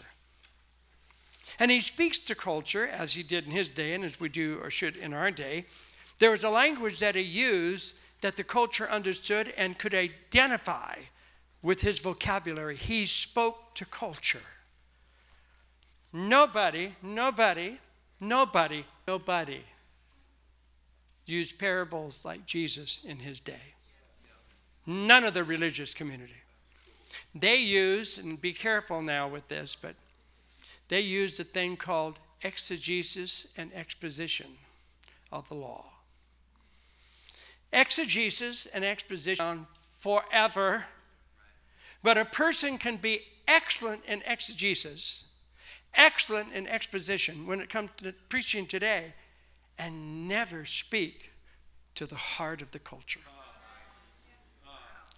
And he speaks to culture as he did in his day and as we do or should in our day. There was a language that he used that the culture understood and could identify with his vocabulary. He spoke to culture. Nobody, nobody, nobody, nobody used parables like Jesus in his day. None of the religious community. They used, and be careful now with this, but they used a thing called exegesis and exposition of the law. Exegesis and exposition forever But a person can be excellent in exegesis, excellent in exposition when it comes to preaching today, and never speak to the heart of the culture.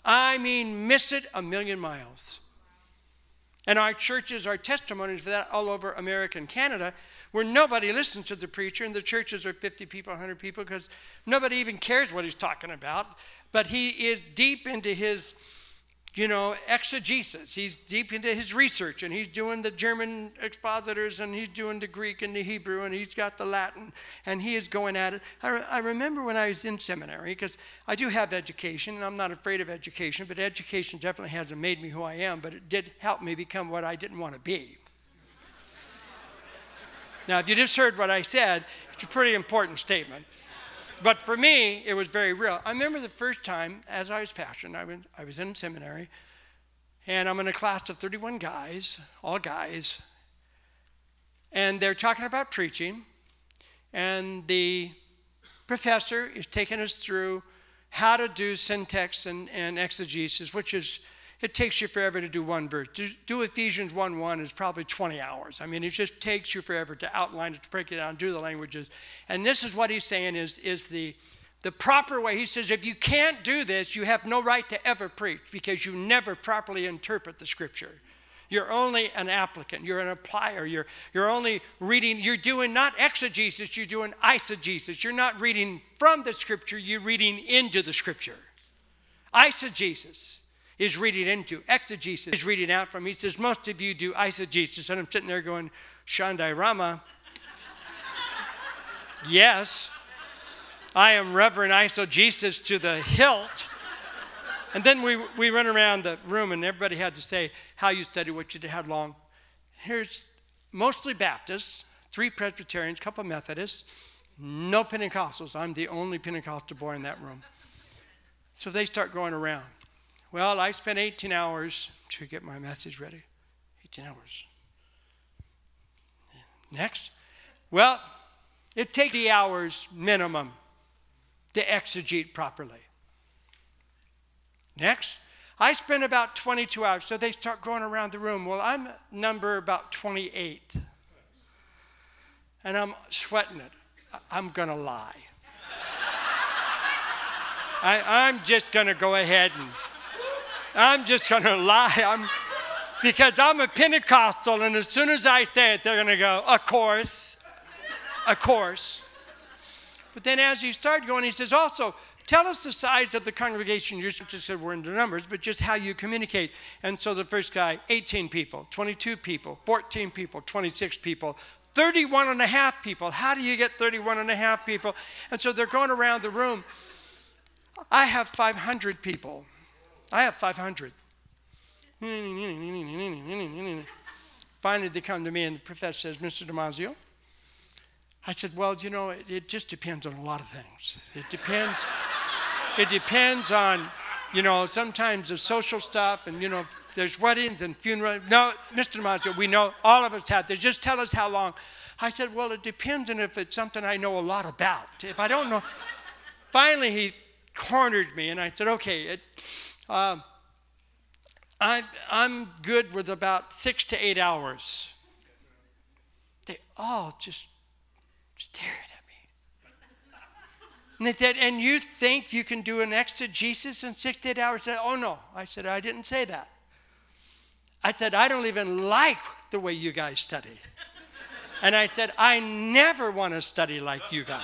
I mean, miss it a million miles. And our churches are testimonies for that all over America and Canada, where nobody listens to the preacher, and the churches are 50 people, 100 people, because nobody even cares what he's talking about. But he is deep into his you know, exegesis. He's deep into his research and he's doing the German expositors and he's doing the Greek and the Hebrew and he's got the Latin and he is going at it. I, re- I remember when I was in seminary, because I do have education and I'm not afraid of education, but education definitely hasn't made me who I am, but it did help me become what I didn't want to be. now, if you just heard what I said, it's a pretty important statement but for me, it was very real. I remember the first time, as I was pastoring, I was, I was in seminary, and I'm in a class of 31 guys, all guys, and they're talking about preaching, and the professor is taking us through how to do syntax and, and exegesis, which is it takes you forever to do one verse. Do, do Ephesians 1 1 is probably 20 hours. I mean, it just takes you forever to outline it, to break it down, do the languages. And this is what he's saying is, is the, the proper way. He says, if you can't do this, you have no right to ever preach because you never properly interpret the scripture. You're only an applicant, you're an applier, you're, you're only reading, you're doing not exegesis, you're doing eisegesis. You're not reading from the scripture, you're reading into the scripture. Eisegesis is reading into. Exegesis is reading out from. He says, Most of you do eisegesis. And I'm sitting there going, Shandai Rama. yes, I am Reverend Eisegesis to the hilt. And then we, we run around the room, and everybody had to say how you study, what you did, how long. Here's mostly Baptists, three Presbyterians, couple Methodists, no Pentecostals. I'm the only Pentecostal boy in that room. So they start going around. Well, I spent 18 hours to get my message ready. 18 hours. Next. Well, it takes the hours minimum to exegete properly. Next. I spent about 22 hours. So they start going around the room. Well, I'm number about 28. And I'm sweating it. I'm going to lie. I, am just going to go ahead and I'm just going to lie. I'm, because I'm a Pentecostal, and as soon as I say it, they're going to go, Of course. Of course. But then as he started going, he says, Also, tell us the size of the congregation. You just said we're into numbers, but just how you communicate. And so the first guy, 18 people, 22 people, 14 people, 26 people, 31 and a half people. How do you get 31 and a half people? And so they're going around the room. I have 500 people. I have 500. Finally, they come to me, and the professor says, Mr. Damazio, I said, Well, you know, it, it just depends on a lot of things. It depends. it depends on, you know, sometimes the social stuff, and, you know, there's weddings and funerals. No, Mr. Damazio, we know all of us have this. Just tell us how long. I said, Well, it depends on if it's something I know a lot about. If I don't know. Finally, he cornered me, and I said, Okay, it, uh, I, I'm good with about six to eight hours. They all just stared at me. And they said, And you think you can do an exegesis in six to eight hours? Said, oh, no. I said, I didn't say that. I said, I don't even like the way you guys study. And I said, I never want to study like you guys.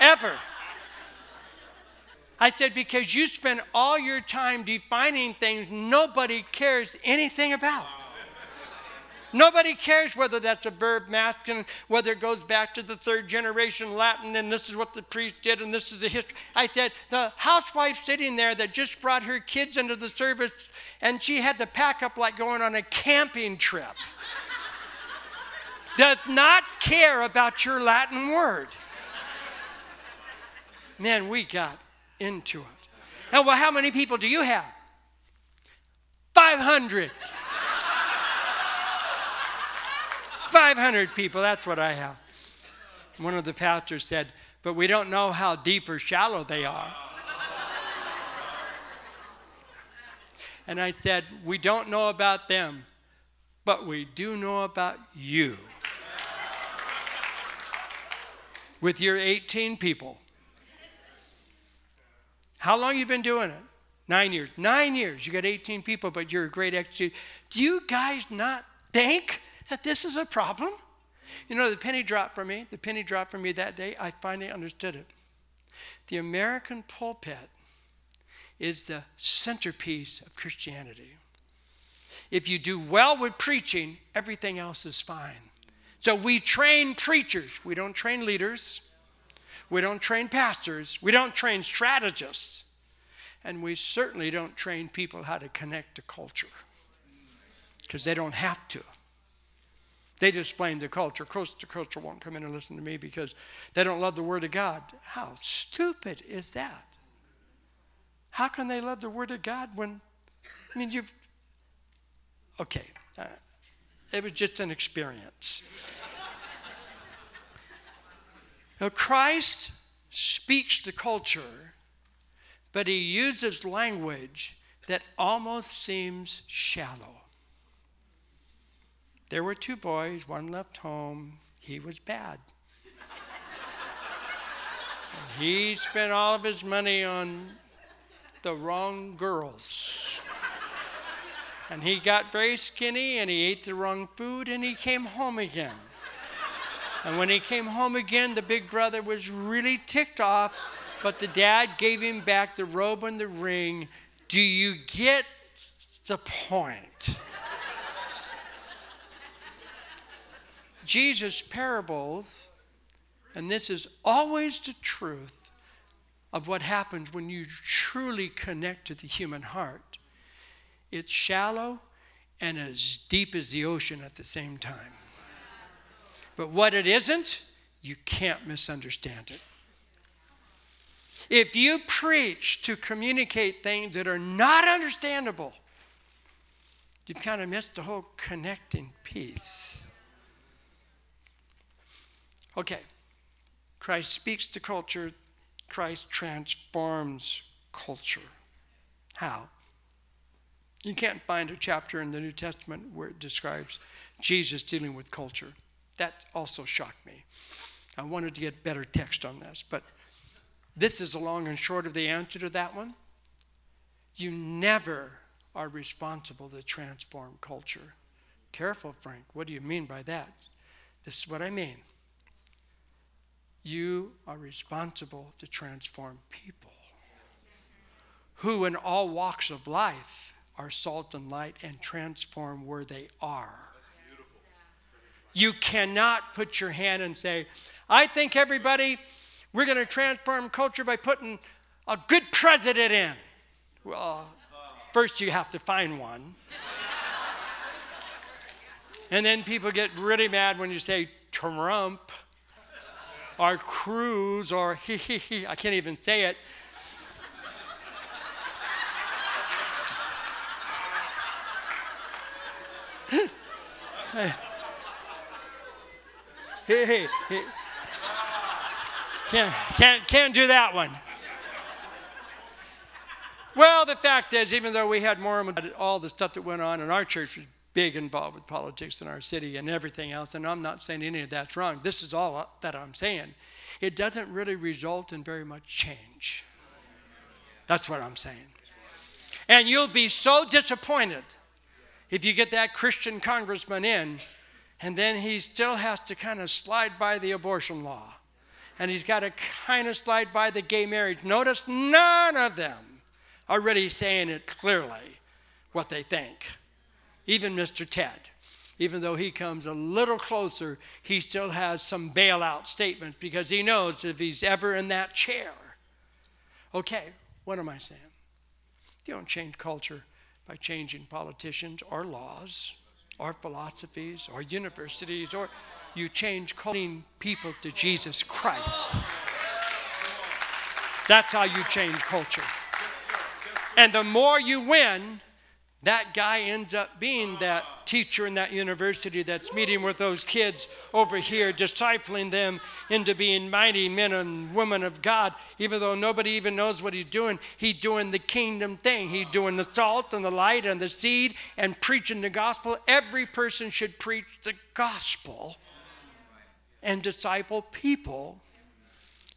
Ever. I said, because you spend all your time defining things nobody cares anything about. Nobody cares whether that's a verb masculine, whether it goes back to the third generation Latin, and this is what the priest did, and this is the history. I said, the housewife sitting there that just brought her kids into the service, and she had to pack up like going on a camping trip, does not care about your Latin word. Man, we got into it. And well, how many people do you have? 500. 500 people, that's what I have. One of the pastors said, but we don't know how deep or shallow they are. And I said, We don't know about them, but we do know about you. With your 18 people. How long you been doing it? Nine years. Nine years. You got 18 people, but you're a great executive. Do you guys not think that this is a problem? You know, the penny dropped for me. The penny dropped for me that day. I finally understood it. The American pulpit is the centerpiece of Christianity. If you do well with preaching, everything else is fine. So we train preachers. We don't train leaders. We don't train pastors. We don't train strategists. And we certainly don't train people how to connect to culture because they don't have to. They just blame the culture. The culture won't come in and listen to me because they don't love the Word of God. How stupid is that? How can they love the Word of God when, I mean, you've, okay, uh, it was just an experience. Now, Christ speaks to culture, but he uses language that almost seems shallow. There were two boys, one left home. He was bad. he spent all of his money on the wrong girls. And he got very skinny and he ate the wrong food and he came home again. And when he came home again, the big brother was really ticked off, but the dad gave him back the robe and the ring. Do you get the point? Jesus' parables, and this is always the truth of what happens when you truly connect to the human heart. It's shallow and as deep as the ocean at the same time. But what it isn't, you can't misunderstand it. If you preach to communicate things that are not understandable, you've kind of missed the whole connecting piece. Okay, Christ speaks to culture, Christ transforms culture. How? You can't find a chapter in the New Testament where it describes Jesus dealing with culture. That also shocked me. I wanted to get better text on this, but this is the long and short of the answer to that one. You never are responsible to transform culture. Careful, Frank. What do you mean by that? This is what I mean. You are responsible to transform people who, in all walks of life, are salt and light and transform where they are. You cannot put your hand and say, I think everybody, we're going to transform culture by putting a good president in. Well, first you have to find one. and then people get really mad when you say Trump or Cruz or he, he, he. I can't even say it. hey. Can't, can't, can't do that one. Well, the fact is, even though we had more all the stuff that went on in our church was big involved with politics in our city and everything else, and I'm not saying any of that's wrong. This is all that I'm saying. It doesn't really result in very much change. That's what I'm saying. And you'll be so disappointed if you get that Christian congressman in, and then he still has to kind of slide by the abortion law. And he's got to kind of slide by the gay marriage. Notice none of them are really saying it clearly what they think even Mr. Ted. Even though he comes a little closer, he still has some bailout statements because he knows if he's ever in that chair. Okay, what am I saying? You don't change culture by changing politicians or laws or philosophies or universities or you change calling people to Jesus Christ. That's how you change culture. And the more you win, that guy ends up being that teacher in that university that's meeting with those kids over here, discipling them into being mighty men and women of God, even though nobody even knows what he's doing. He's doing the kingdom thing. He's doing the salt and the light and the seed and preaching the gospel. Every person should preach the gospel and disciple people,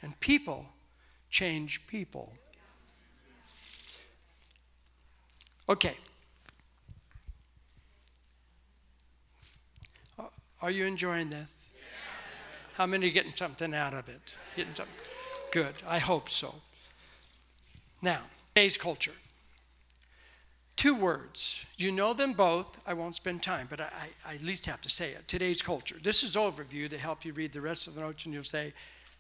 and people change people. Okay. Are you enjoying this? How many are getting something out of it? Getting something? Good. I hope so. Now, today's culture. Two words. You know them both. I won't spend time, but I, I, at least have to say it. Today's culture. This is overview to help you read the rest of the notes, and you'll say,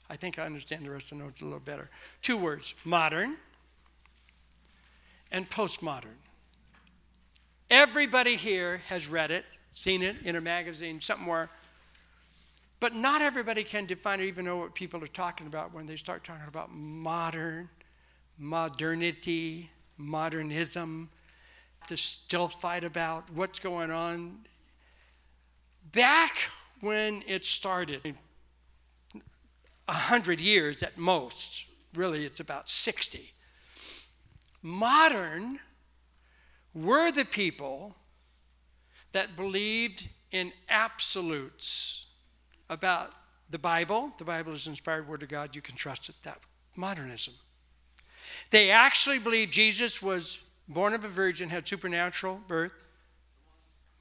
I think I understand the rest of the notes a little better. Two words modern and postmodern. Everybody here has read it seen it in a magazine somewhere. But not everybody can define or even know what people are talking about when they start talking about modern, modernity, modernism, to still fight about what's going on. Back when it started, a hundred years at most, really it's about 60. Modern were the people that believed in absolutes about the Bible. The Bible is inspired word of God. You can trust it. That modernism. They actually believed Jesus was born of a virgin, had supernatural birth.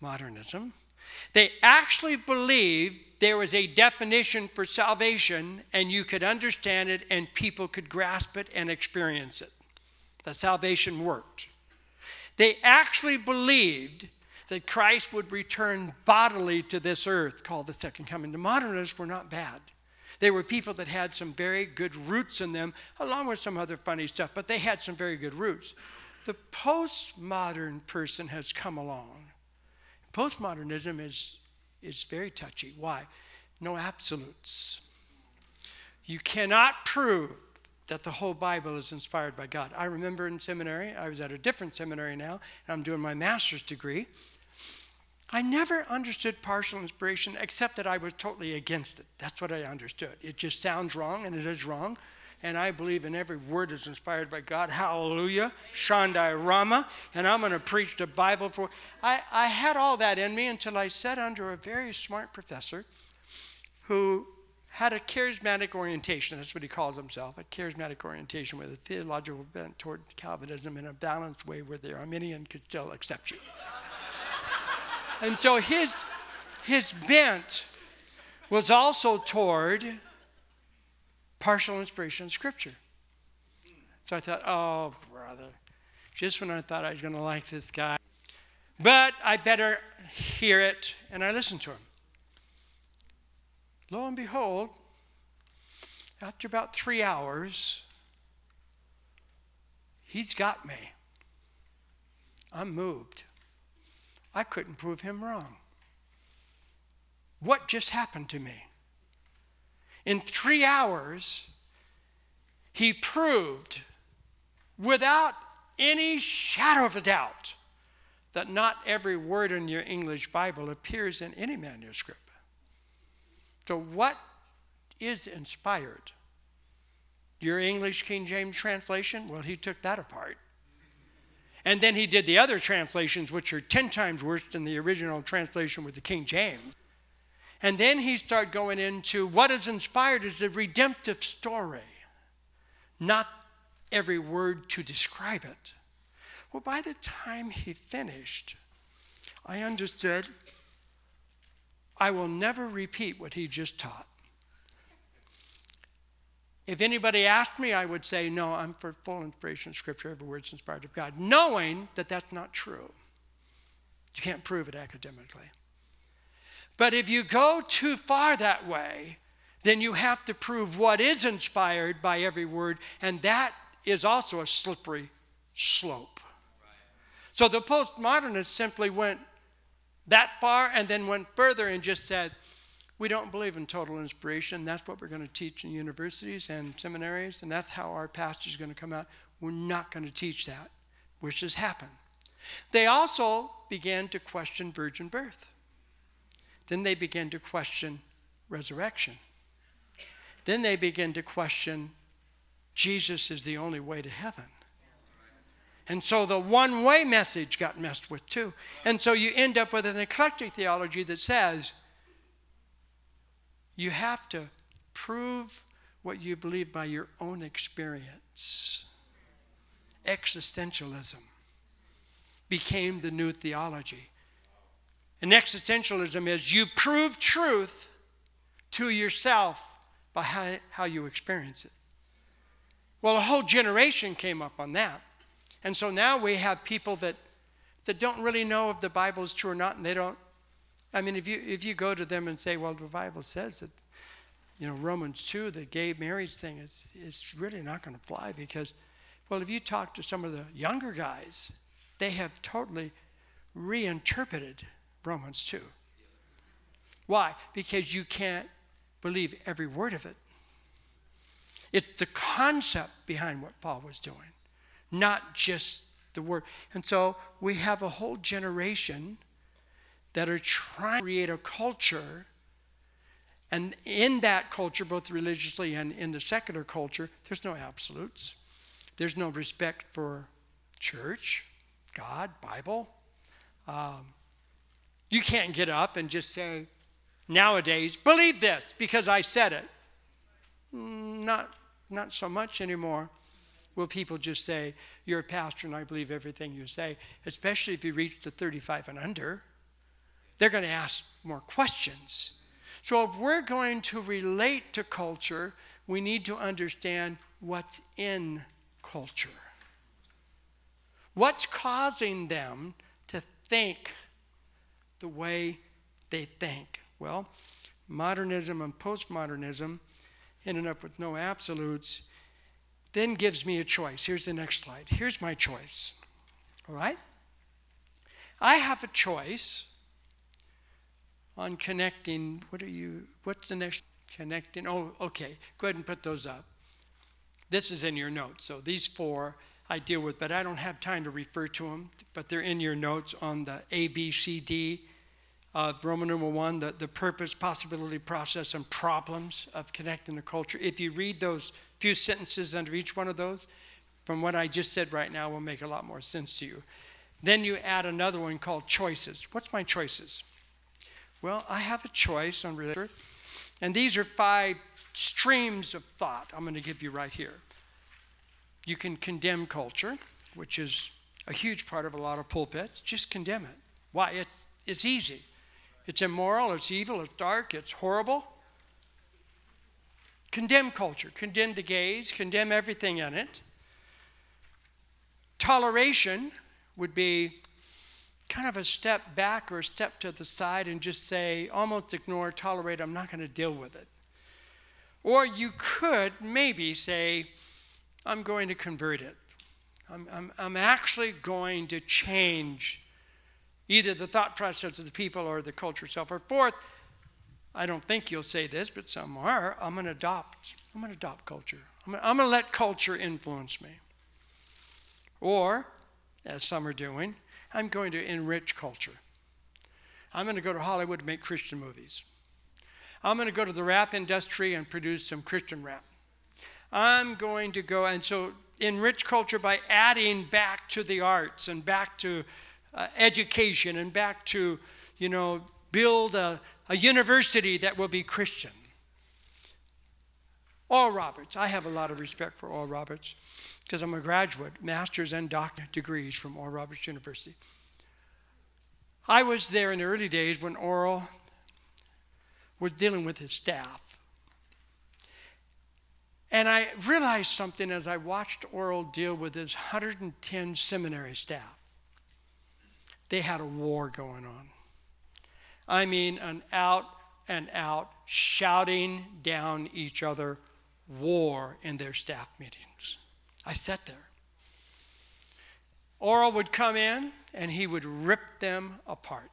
Modernism. They actually believed there was a definition for salvation and you could understand it and people could grasp it and experience it. That salvation worked. They actually believed that Christ would return bodily to this earth, called the second coming. The modernists were not bad. They were people that had some very good roots in them, along with some other funny stuff, but they had some very good roots. The postmodern person has come along. Postmodernism is, is very touchy. Why? No absolutes. You cannot prove that the whole Bible is inspired by God. I remember in seminary, I was at a different seminary now, and I'm doing my master's degree. I never understood partial inspiration except that I was totally against it. That's what I understood. It just sounds wrong and it is wrong. And I believe in every word is inspired by God. Hallelujah. Shandai Rama. And I'm going to preach the Bible for. I, I had all that in me until I sat under a very smart professor who had a charismatic orientation. That's what he calls himself a charismatic orientation with a theological bent toward Calvinism in a balanced way where the Arminian could still accept you. And so his, his bent was also toward partial inspiration of Scripture. So I thought, oh, brother, just when I thought I was going to like this guy. But I better hear it, and I listened to him. Lo and behold, after about three hours, he's got me. I'm moved. I couldn't prove him wrong. What just happened to me? In three hours, he proved without any shadow of a doubt that not every word in your English Bible appears in any manuscript. So, what is inspired? Your English King James translation? Well, he took that apart. And then he did the other translations, which are 10 times worse than the original translation with the King James. And then he started going into what is inspired is the redemptive story, not every word to describe it. Well, by the time he finished, I understood I will never repeat what he just taught. If anybody asked me, I would say, no, I'm for full inspiration of Scripture, every word's inspired of God, knowing that that's not true. You can't prove it academically. But if you go too far that way, then you have to prove what is inspired by every word, and that is also a slippery slope. So the postmodernists simply went that far and then went further and just said, we don't believe in total inspiration. That's what we're going to teach in universities and seminaries, and that's how our pastor is going to come out. We're not going to teach that, which has happened. They also began to question virgin birth. Then they began to question resurrection. Then they began to question Jesus is the only way to heaven. And so the one way message got messed with too. And so you end up with an eclectic theology that says you have to prove what you believe by your own experience. Existentialism became the new theology. And existentialism is you prove truth to yourself by how, how you experience it. Well, a whole generation came up on that. And so now we have people that, that don't really know if the Bible is true or not, and they don't. I mean, if you, if you go to them and say, well, the Bible says that, you know, Romans 2, the gay marriage thing, is it's really not going to fly because, well, if you talk to some of the younger guys, they have totally reinterpreted Romans 2. Why? Because you can't believe every word of it. It's the concept behind what Paul was doing, not just the word. And so we have a whole generation that are trying to create a culture. And in that culture, both religiously and in the secular culture, there's no absolutes. There's no respect for church, God, Bible. Um, you can't get up and just say, nowadays, believe this because I said it. Not, not so much anymore. Will people just say, You're a pastor and I believe everything you say, especially if you reach the 35 and under? They're going to ask more questions. So, if we're going to relate to culture, we need to understand what's in culture. What's causing them to think the way they think? Well, modernism and postmodernism, ending up with no absolutes, then gives me a choice. Here's the next slide. Here's my choice. All right? I have a choice on connecting. What are you, what's the next? Connecting. Oh, okay. Go ahead and put those up. This is in your notes. So these four I deal with, but I don't have time to refer to them, but they're in your notes on the A, B, C, D uh, Roman number one, the, the purpose, possibility, process, and problems of connecting the culture. If you read those few sentences under each one of those, from what I just said right now, will make a lot more sense to you. Then you add another one called choices. What's my choices? Well, I have a choice on religion, and these are five streams of thought I'm going to give you right here. You can condemn culture, which is a huge part of a lot of pulpits. Just condemn it. Why? It's, it's easy. It's immoral, it's evil, it's dark, it's horrible. Condemn culture, condemn the gays, condemn everything in it. Toleration would be kind of a step back or a step to the side and just say, almost ignore, tolerate, I'm not going to deal with it. Or you could maybe say, I'm going to convert it. I'm, I'm, I'm actually going to change either the thought process of the people or the culture itself. Or fourth, I don't think you'll say this, but some are. I'm going to adopt. I'm going to adopt culture. I'm I'm going to let culture influence me. Or, as some are doing, I'm going to enrich culture. I'm going to go to Hollywood to make Christian movies. I'm going to go to the rap industry and produce some Christian rap. I'm going to go, and so enrich culture by adding back to the arts and back to uh, education and back to, you know, build a, a university that will be Christian. Oral Roberts, I have a lot of respect for Oral Roberts because I'm a graduate, master's and doctorate degrees from Oral Roberts University. I was there in the early days when Oral was dealing with his staff. And I realized something as I watched Oral deal with his 110 seminary staff they had a war going on. I mean, an out and out shouting down each other war in their staff meetings. I sat there. Oral would come in and he would rip them apart.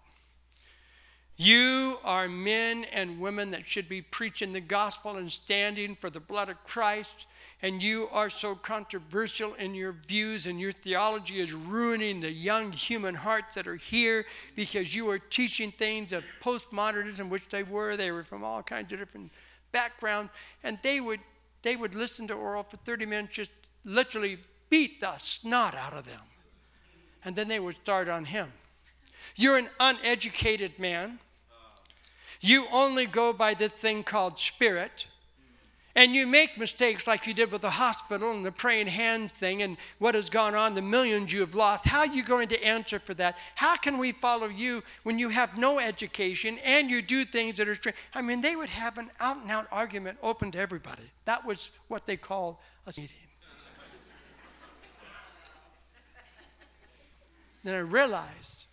You are men and women that should be preaching the gospel and standing for the blood of Christ. And you are so controversial in your views, and your theology is ruining the young human hearts that are here because you are teaching things of postmodernism, which they were. They were from all kinds of different backgrounds. And they would, they would listen to Oral for 30 minutes, just literally beat the snot out of them. And then they would start on him. You're an uneducated man. You only go by this thing called spirit. And you make mistakes like you did with the hospital and the praying hands thing and what has gone on, the millions you have lost. How are you going to answer for that? How can we follow you when you have no education and you do things that are strange? I mean, they would have an out and out argument open to everybody. That was what they called a meeting. Then I realized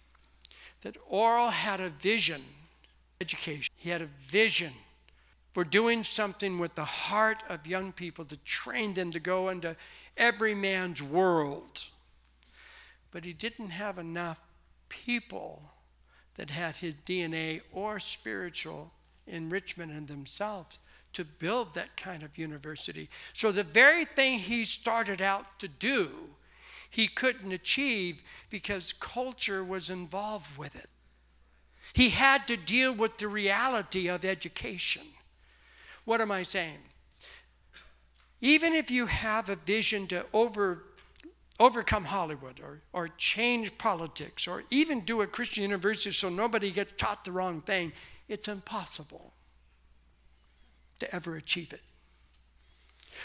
that Oral had a vision, education. He had a vision for doing something with the heart of young people to train them to go into every man's world. But he didn't have enough people that had his DNA or spiritual enrichment in themselves to build that kind of university. So the very thing he started out to do, he couldn't achieve because culture was involved with it. He had to deal with the reality of education. What am I saying? Even if you have a vision to over, overcome Hollywood or, or change politics or even do a Christian university so nobody gets taught the wrong thing, it's impossible to ever achieve it.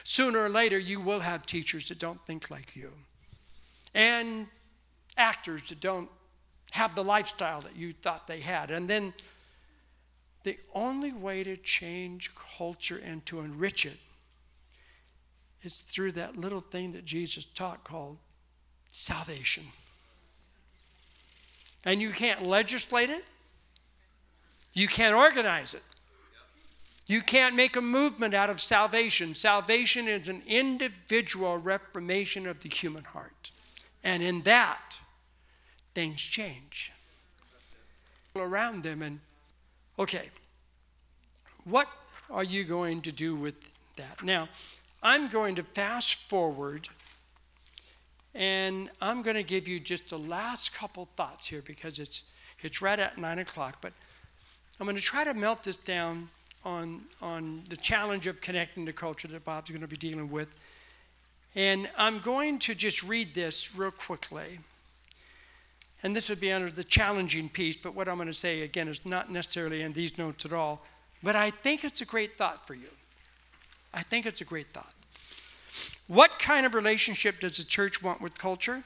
Sooner or later, you will have teachers that don't think like you and actors that don't have the lifestyle that you thought they had. And then the only way to change culture and to enrich it is through that little thing that Jesus taught called salvation. And you can't legislate it, you can't organize it. You can't make a movement out of salvation. Salvation is an individual reformation of the human heart. And in that, things change around them. And okay, what are you going to do with that? Now, I'm going to fast forward and I'm going to give you just the last couple thoughts here because it's, it's right at nine o'clock. But I'm going to try to melt this down on, on the challenge of connecting to culture that Bob's going to be dealing with. And I'm going to just read this real quickly. And this would be under the challenging piece, but what I'm going to say again is not necessarily in these notes at all. But I think it's a great thought for you. I think it's a great thought. What kind of relationship does the church want with culture?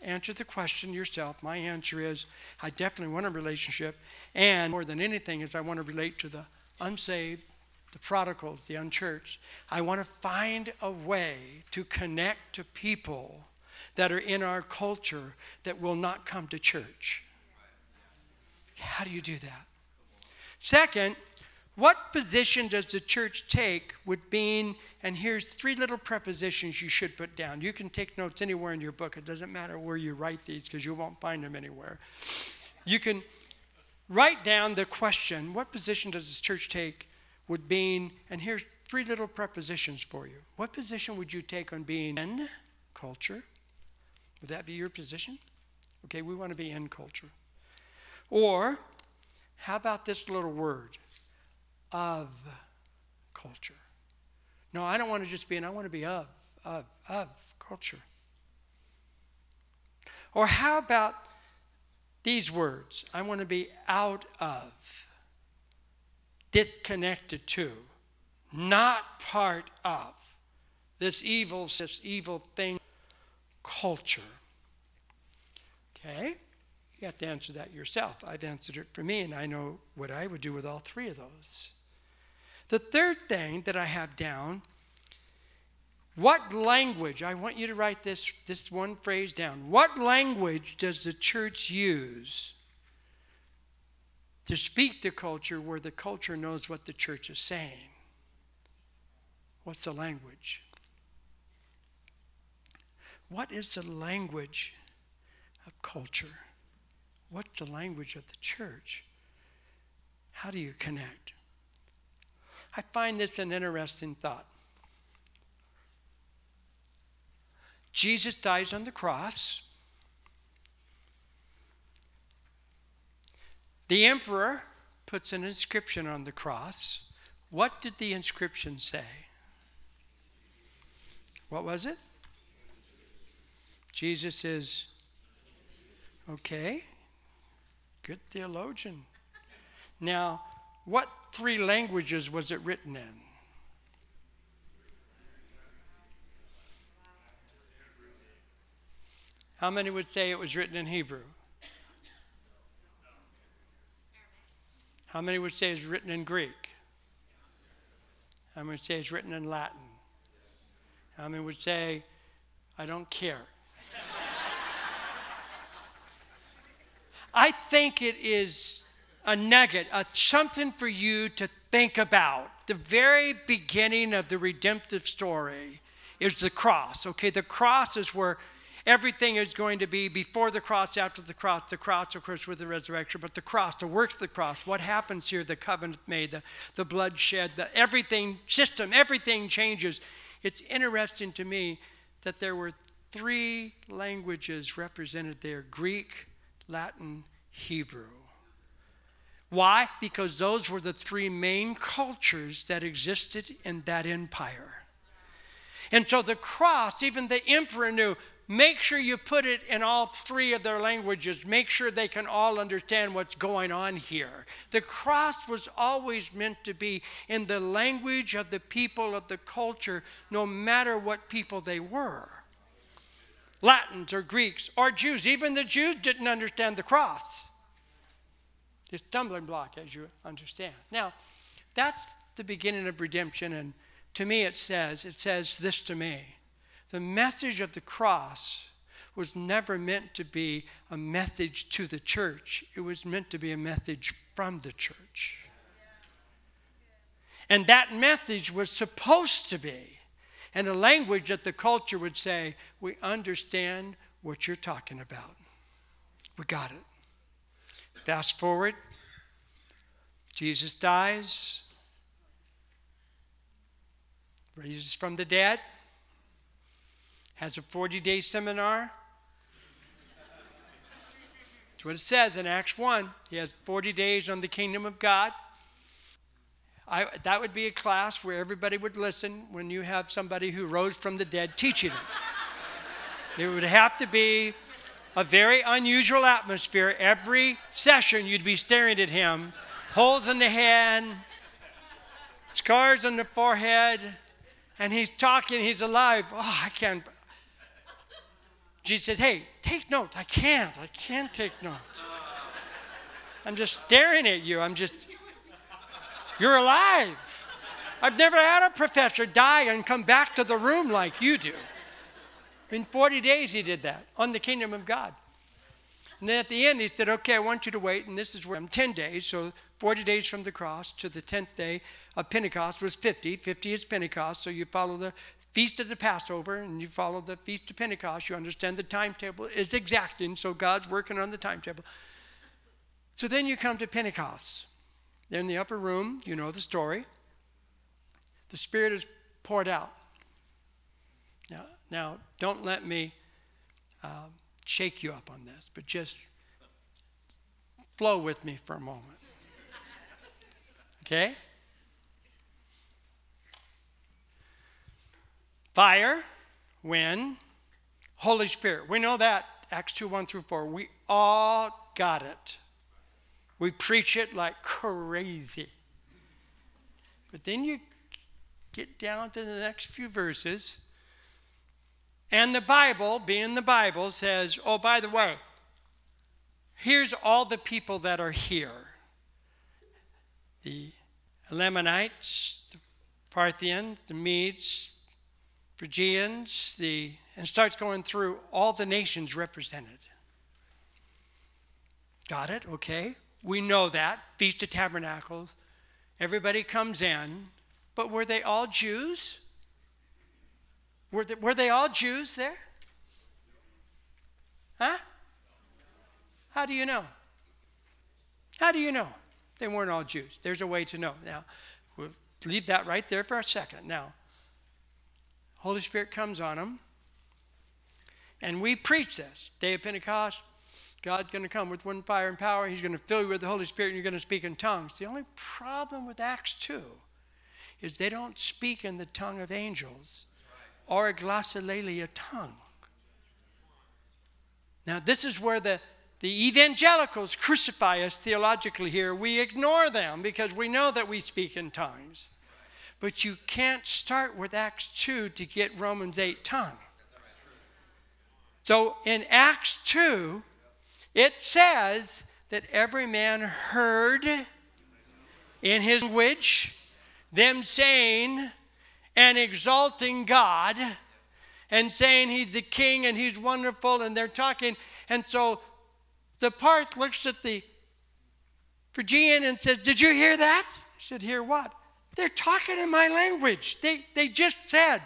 Answer the question yourself. My answer is I definitely want a relationship. And more than anything, is I want to relate to the unsaved, the prodigals, the unchurched. I want to find a way to connect to people that are in our culture that will not come to church. How do you do that? Second, what position does the church take with being, and here's three little prepositions you should put down. You can take notes anywhere in your book. It doesn't matter where you write these because you won't find them anywhere. You can write down the question what position does the church take with being, and here's three little prepositions for you. What position would you take on being in culture? Would that be your position? Okay, we want to be in culture. Or, how about this little word? Of culture. No, I don't want to just be in, I want to be of, of, of culture. Or how about these words? I want to be out of, disconnected to, not part of this evil, this evil thing culture. Okay? You have to answer that yourself. I've answered it for me, and I know what I would do with all three of those. The third thing that I have down what language, I want you to write this, this one phrase down. What language does the church use to speak the culture where the culture knows what the church is saying? What's the language? What is the language of culture? What's the language of the church? How do you connect? I find this an interesting thought. Jesus dies on the cross. The emperor puts an inscription on the cross. What did the inscription say? What was it? Jesus is okay. Good theologian. Now, what three languages was it written in? How many would say it was written in Hebrew? How many would say it's written in Greek? How many would say it's written in Latin? How many would say, I don't care? I think it is a nugget, a, something for you to think about. The very beginning of the redemptive story is the cross. Okay, the cross is where everything is going to be before the cross, after the cross. The cross, of course, with the resurrection, but the cross, the works of the cross, what happens here, the covenant made, the, the blood shed, the everything system, everything changes. It's interesting to me that there were three languages represented there Greek, Latin, Hebrew. Why? Because those were the three main cultures that existed in that empire. And so the cross, even the emperor knew make sure you put it in all three of their languages. Make sure they can all understand what's going on here. The cross was always meant to be in the language of the people of the culture, no matter what people they were. Latins or Greeks or Jews. Even the Jews didn't understand the cross. A stumbling block, as you understand. Now, that's the beginning of redemption, and to me it says, it says this to me. The message of the cross was never meant to be a message to the church. It was meant to be a message from the church. And that message was supposed to be in a language that the culture would say, We understand what you're talking about. We got it. Fast forward, Jesus dies, raises from the dead, has a 40 day seminar. That's what it says in Acts 1. He has 40 days on the kingdom of God. I, that would be a class where everybody would listen when you have somebody who rose from the dead teaching it. it would have to be a very unusual atmosphere. Every session, you'd be staring at him, holes in the head, scars on the forehead, and he's talking, he's alive. Oh, I can't. Jesus said, Hey, take notes. I can't. I can't take notes. I'm just staring at you. I'm just you're alive. I've never had a professor die and come back to the room like you do. In 40 days, he did that on the kingdom of God. And then at the end, he said, Okay, I want you to wait, and this is where I'm 10 days. So 40 days from the cross to the 10th day of Pentecost was 50. 50 is Pentecost. So you follow the feast of the Passover and you follow the feast of Pentecost. You understand the timetable is exacting. So God's working on the timetable. So then you come to Pentecost. They're in the upper room. You know the story. The Spirit is poured out. Now, now don't let me uh, shake you up on this, but just flow with me for a moment. Okay? Fire, wind, Holy Spirit. We know that, Acts 2 1 through 4. We all got it. We preach it like crazy. But then you get down to the next few verses, and the Bible, being the Bible, says, oh, by the way, here's all the people that are here the Elamites, the Parthians, the Medes, Phrygians, the, and starts going through all the nations represented. Got it? Okay. We know that. Feast of Tabernacles. Everybody comes in. But were they all Jews? Were they, were they all Jews there? Huh? How do you know? How do you know? They weren't all Jews. There's a way to know. Now, we'll leave that right there for a second. Now, Holy Spirit comes on them, and we preach this. Day of Pentecost, God's going to come with wind, fire, and power. He's going to fill you with the Holy Spirit, and you're going to speak in tongues. The only problem with Acts 2 is they don't speak in the tongue of angels or a glossolalia tongue. Now, this is where the, the evangelicals crucify us theologically here. We ignore them because we know that we speak in tongues. But you can't start with Acts 2 to get Romans 8 tongue. So in Acts 2, it says that every man heard in his language them saying and exalting God and saying he's the king and he's wonderful and they're talking. And so the Parth looks at the Phrygian and says, Did you hear that? He said, Hear what? They're talking in my language. They, they just said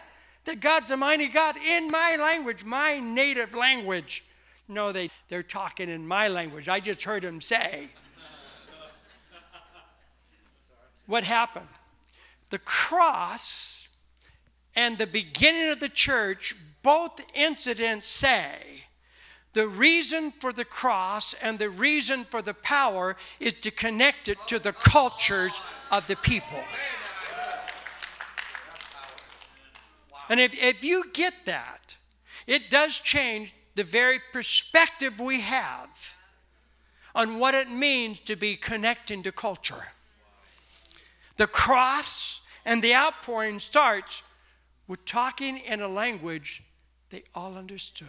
that God's a mighty God in my language, my native language. No, they, they're talking in my language. I just heard them say. what happened? The cross and the beginning of the church, both incidents say the reason for the cross and the reason for the power is to connect it to the cultures of the people. And if, if you get that, it does change the very perspective we have on what it means to be connecting to culture. The cross and the outpouring starts with talking in a language they all understood.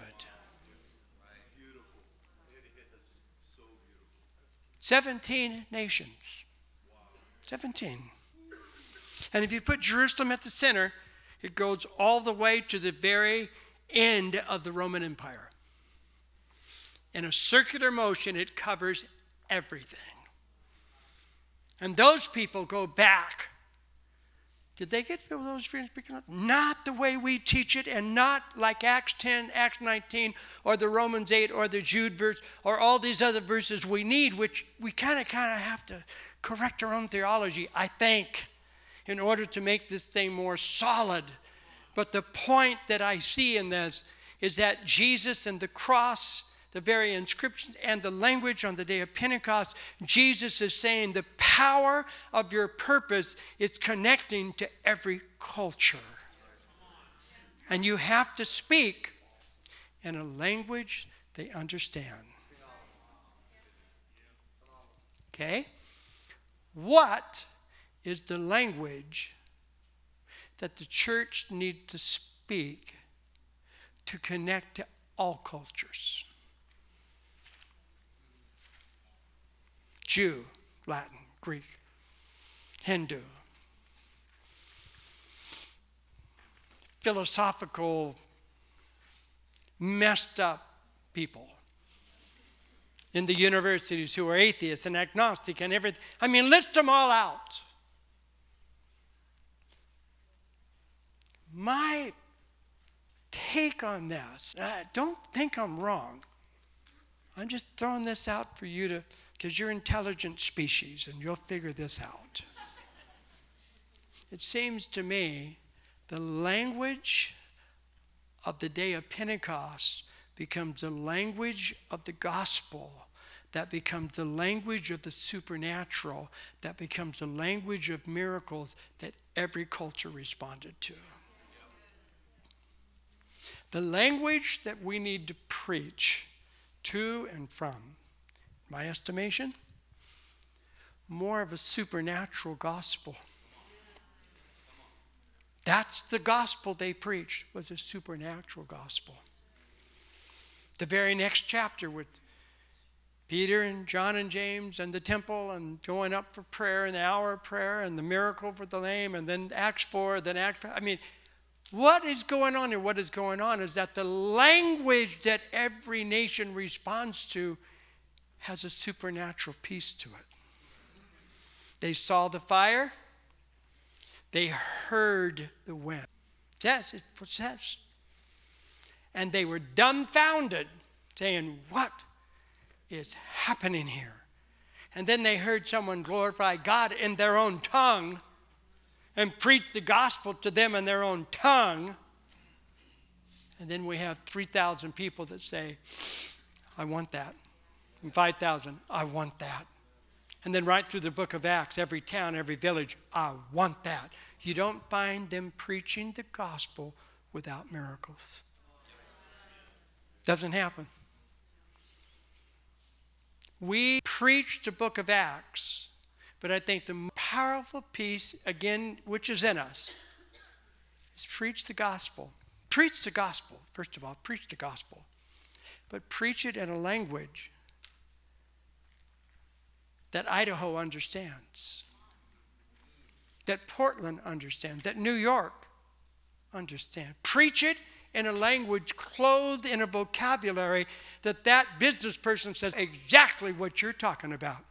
17 nations. 17. And if you put Jerusalem at the center, it goes all the way to the very end of the Roman Empire. In a circular motion, it covers everything. And those people go back. Did they get filled with those speaking? Not the way we teach it, and not like Acts 10, Acts 19, or the Romans 8, or the Jude verse, or all these other verses we need, which we kind of kind of have to correct our own theology, I think in order to make this thing more solid. But the point that I see in this is that Jesus and the cross, the very inscription and the language on the day of Pentecost, Jesus is saying the power of your purpose is connecting to every culture. And you have to speak in a language they understand. Okay? What is the language that the church needs to speak to connect to all cultures. Jew, Latin, Greek, Hindu, philosophical, messed up people in the universities who are atheists and agnostic and everything. I mean, list them all out. My take on this, uh, don't think I'm wrong. I'm just throwing this out for you to, because you're intelligent species and you'll figure this out. It seems to me the language of the day of Pentecost becomes the language of the gospel that becomes the language of the supernatural, that becomes the language of miracles that every culture responded to. The language that we need to preach to and from, my estimation, more of a supernatural gospel. That's the gospel they preached was a supernatural gospel. The very next chapter with Peter and John and James and the temple and going up for prayer and the hour of prayer and the miracle for the lame and then Acts 4, then Acts 5. I mean, what is going on here? What is going on is that the language that every nation responds to has a supernatural piece to it. They saw the fire, they heard the wind. That's it says. And they were dumbfounded, saying, What is happening here? and then they heard someone glorify God in their own tongue and preach the gospel to them in their own tongue. And then we have 3,000 people that say, I want that. And 5,000, I want that. And then right through the book of Acts, every town, every village, I want that. You don't find them preaching the gospel without miracles. Doesn't happen. We preach the book of Acts, but I think the powerful piece, again, which is in us, is preach the gospel. Preach the gospel, first of all, preach the gospel. But preach it in a language that Idaho understands, that Portland understands, that New York understands. Preach it in a language clothed in a vocabulary that that business person says exactly what you're talking about.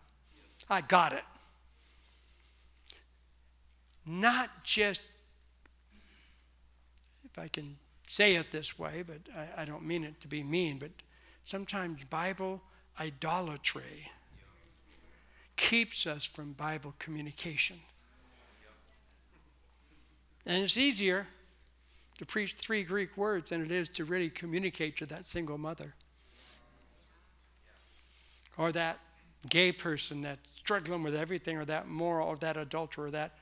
I got it. Not just, if I can say it this way, but I, I don't mean it to be mean, but sometimes Bible idolatry keeps us from Bible communication. And it's easier to preach three Greek words than it is to really communicate to that single mother. Or that gay person that's struggling with everything, or that moral, or that adulterer, or that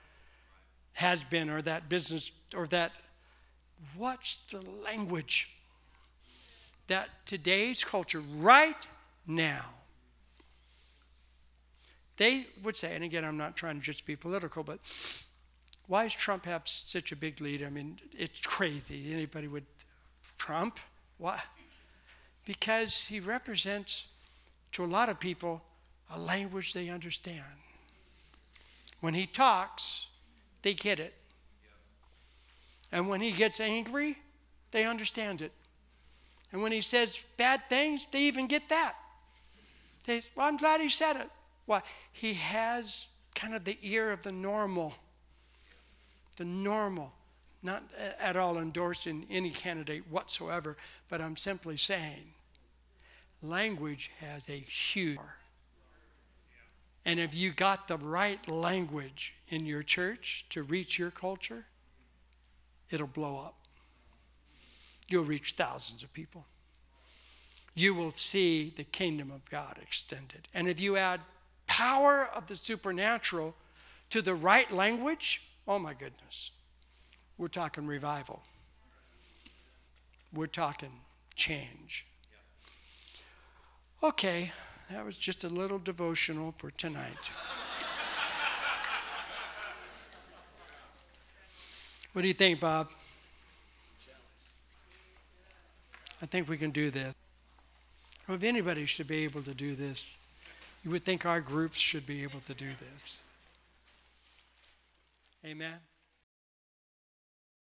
has been, or that business, or that. What's the language that today's culture, right now, they would say, and again, I'm not trying to just be political, but why does Trump have such a big lead? I mean, it's crazy. Anybody would, Trump? Why? Because he represents, to a lot of people, a language they understand. When he talks, they get it. And when he gets angry, they understand it. And when he says bad things, they even get that. They say, well, I'm glad he said it. Why? He has kind of the ear of the normal. The normal. Not uh, at all endorsing any candidate whatsoever, but I'm simply saying language has a huge. And if you got the right language in your church to reach your culture, it'll blow up. You'll reach thousands of people. You will see the kingdom of God extended. And if you add power of the supernatural to the right language, oh my goodness, we're talking revival. We're talking change. Okay, that was just a little devotional for tonight. what do you think, Bob? I think we can do this. Well, if anybody should be able to do this, you would think our groups should be able to do this. Amen.